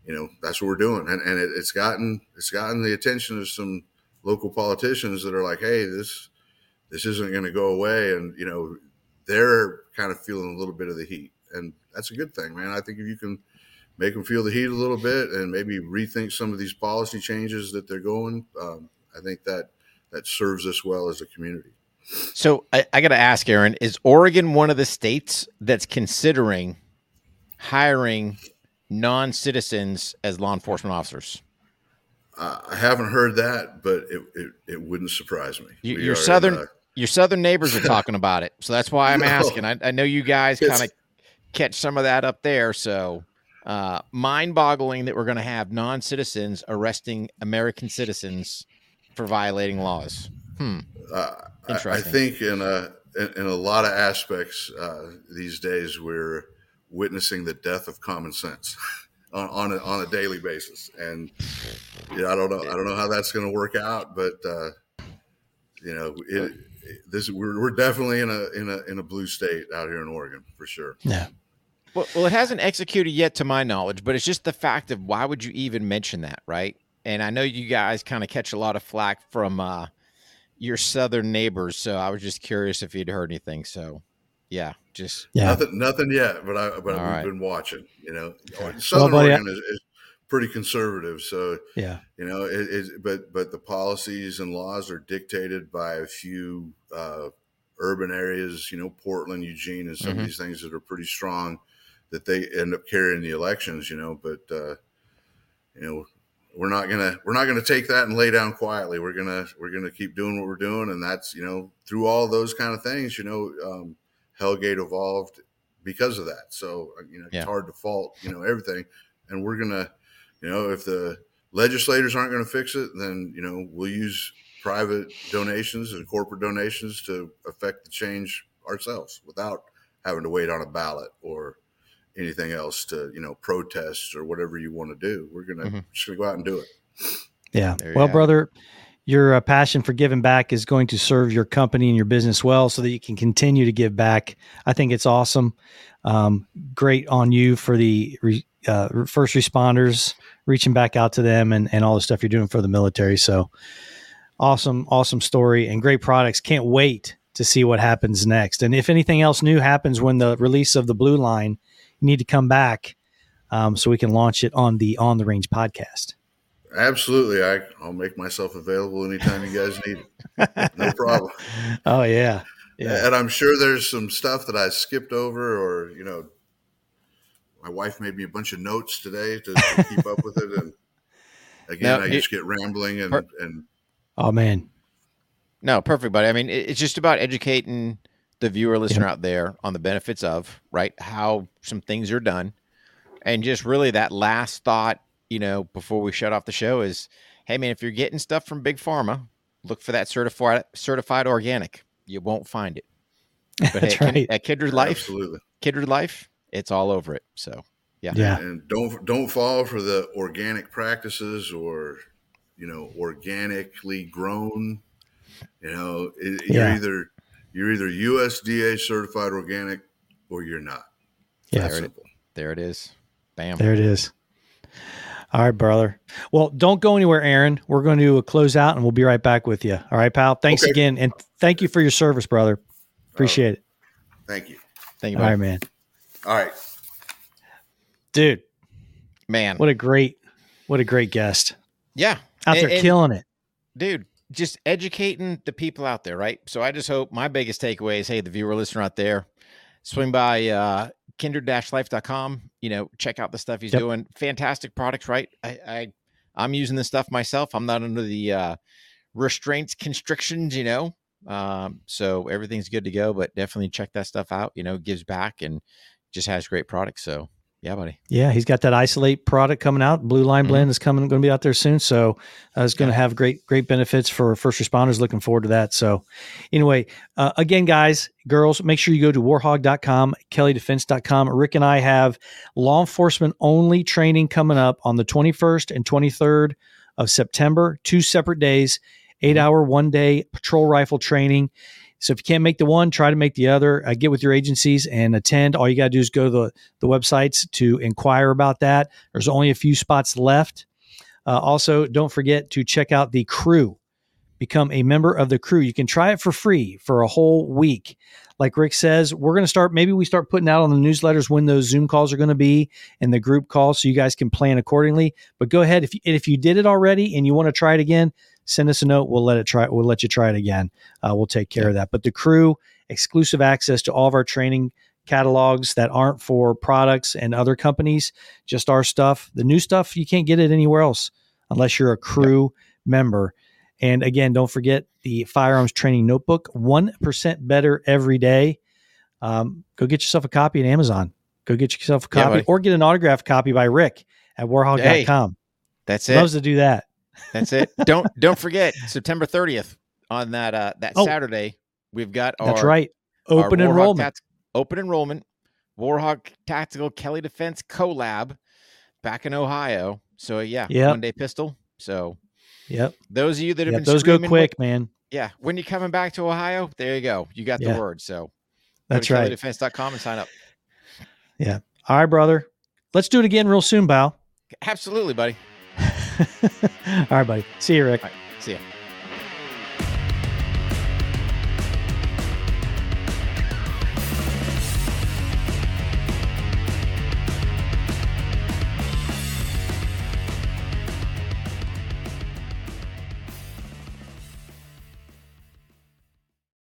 you know, that's what we're doing. And and it, it's gotten it's gotten the attention of some local politicians that are like, hey, this this isn't going to go away, and you know, they're kind of feeling a little bit of the heat, and that's a good thing, man. I think if you can make them feel the heat a little bit and maybe rethink some of these policy changes that they're going, um, I think that that serves us well as a community. So I, I got to ask, Erin, is Oregon one of the states that's considering hiring non-citizens as law enforcement officers? Uh, I haven't heard that, but it, it, it wouldn't surprise me. You, are in southern a- your southern neighbors are talking about it, so that's why I'm No. asking. I, I know you guys kind of catch some of that up there, so uh, mind-boggling that we're going to have non-citizens arresting American citizens for violating laws. Hmm. Uh, I, I think in a in, in a lot of aspects uh, these days we're witnessing the death of common sense on on a, on a daily basis, and yeah, I don't know I don't know how that's going to work out, but uh, you know it- this we're, we're definitely in a in a in a blue state out here in Oregon for sure. Yeah. Well, well, it hasn't executed yet, to my knowledge, but it's just the fact of why would you even mention that, right? And I know you guys kind of catch a lot of flack from uh, your southern neighbors, so I was just curious if you'd heard anything. So, yeah, just Yeah. Nothing, nothing yet, but I but All we've right. been watching. You know, Southern buddy, I- Oregon is, is pretty conservative, so Yeah. you know it, it but but the policies and laws are dictated by a few uh, urban areas. You know, Portland, Eugene, and some Mhm. of these things that are pretty strong that they end up carrying the elections. You know, but uh, you know. We're not gonna we're not gonna take that and lay down quietly. We're gonna we're gonna keep doing what we're doing, and that's you know through all those kind of things. You know, um, Hellgate evolved because of that. So uh, you know, Yeah. it's hard to fault you know everything, and we're gonna, you know, if the legislators aren't going to fix it, then you know we'll use private donations and corporate donations to affect the change ourselves without having to wait on a ballot or anything else to you know protest or whatever you want to do. We're gonna Mhm. just gonna go out and do it. Yeah. There Well, have it. brother, your uh, passion for giving back is going to serve your company and your business well so that you can continue to give back. I think it's awesome. Um, great on you for the re, uh, first responders, reaching back out to them and, and all the stuff you're doing for the military. So awesome, awesome story and great products. Can't wait to see what happens next. And if anything else new happens when the release of the blue line, you need to come back um, so we can launch it on the On the Range podcast. Absolutely, I I'll make myself available anytime you guys need it. No problem. Oh, yeah. Yeah. And I'm sure there's some stuff that I skipped over, or you know, my wife made me a bunch of notes today to, to keep up with it. And again, No, I it- just get rambling and Per- and Oh, man. No, perfect, buddy. I mean, it- it's just about educating the viewer listener out there on the benefits of right how some things are done, and just really that last thought, you know, before we shut off the show is, hey man, if you're getting stuff from Big Pharma, look for that certified certified organic. You won't find it. But hey, That's at, Kin- right. at Kindred Life, absolutely. Kindred Life, it's all over it. So yeah, Yeah. And don't don't fall for the organic practices or you know organically grown. You know, it, Yeah. you're either you're either USDA certified organic or you're not. Yeah. There it- There it is. Bam. There it is. All right, brother. Well, don't go anywhere, Erin. We're going to close out and we'll be right back with you. All right, pal. Thanks Okay. again. And thank you for your service, brother. Appreciate it. Thank you. Thank you, All right, buddy. man. All right. Dude, man. what a great, what a great guest. yeah. Out And- there and- killing it. dude just educating the people out there right so i just hope my biggest takeaway is hey the viewer listener out there swing by uh kindred-life.com you know check out the stuff he's Yep. doing fantastic products right i i i'm using this stuff myself i'm not under the uh restraints constrictions you know um so everything's good to go but definitely check that stuff out you know gives back and just has great products so yeah buddy Yeah, he's got that isolate product coming out. Blue Line Mhm. Blend is coming, going to be out there soon. So uh, it's going to Yeah. have great, great benefits for first responders. Looking forward to that. So, anyway, uh, again, guys, girls, make sure you go to warhogg.com, kelleydefense.com. Rick and I have law enforcement only training coming up on the 21st and 23rd of September, two separate days, eight hour, one day patrol rifle training. So if you can't make the one, try to make the other. Uh, get with your agencies and attend. All you got to do is go to the, the websites to inquire about that. There's only a few spots left. Uh, also, don't forget to check out the crew. Become a member of the crew. You can try it for free for a whole week. Like Rick says, we're going to start. Maybe we start putting out on the newsletters when those Zoom calls are going to be and the group calls, so you guys can plan accordingly. But go ahead if you, if you did it already and you want to try it again, send us a note. We'll let it try. We'll let you try it again. Uh, we'll take care of that. But the crew, exclusive access to all of our training catalogs that aren't for products and other companies, just our stuff. The new stuff you can't get it anywhere else unless you're a crew member. And again, don't forget the firearms training notebook, one percent better every day. Um, go get yourself a copy at Amazon. Go get yourself a copy buddy. or get an autographed copy by Rick at warhogg.com. that's it Loves to do that. That's it. don't don't forget September 30th on that uh that Oh. Saturday. We've got our That's right. Open enrollment. Tats- open enrollment. Warhogg Tactical Kelley Defense collab back in Ohio. So yeah, Yep. one day pistol. So Yep. those of you that have Yep. been Those go when- quick, man. yeah, when you're coming back to Ohio, there you go. You got Yeah. the word. So That's go to right. kelleydefense.com and sign up. Yeah. All right, brother. Let's do it again real soon, Bow. Absolutely, buddy. All right, buddy. See you, Rick. See ya.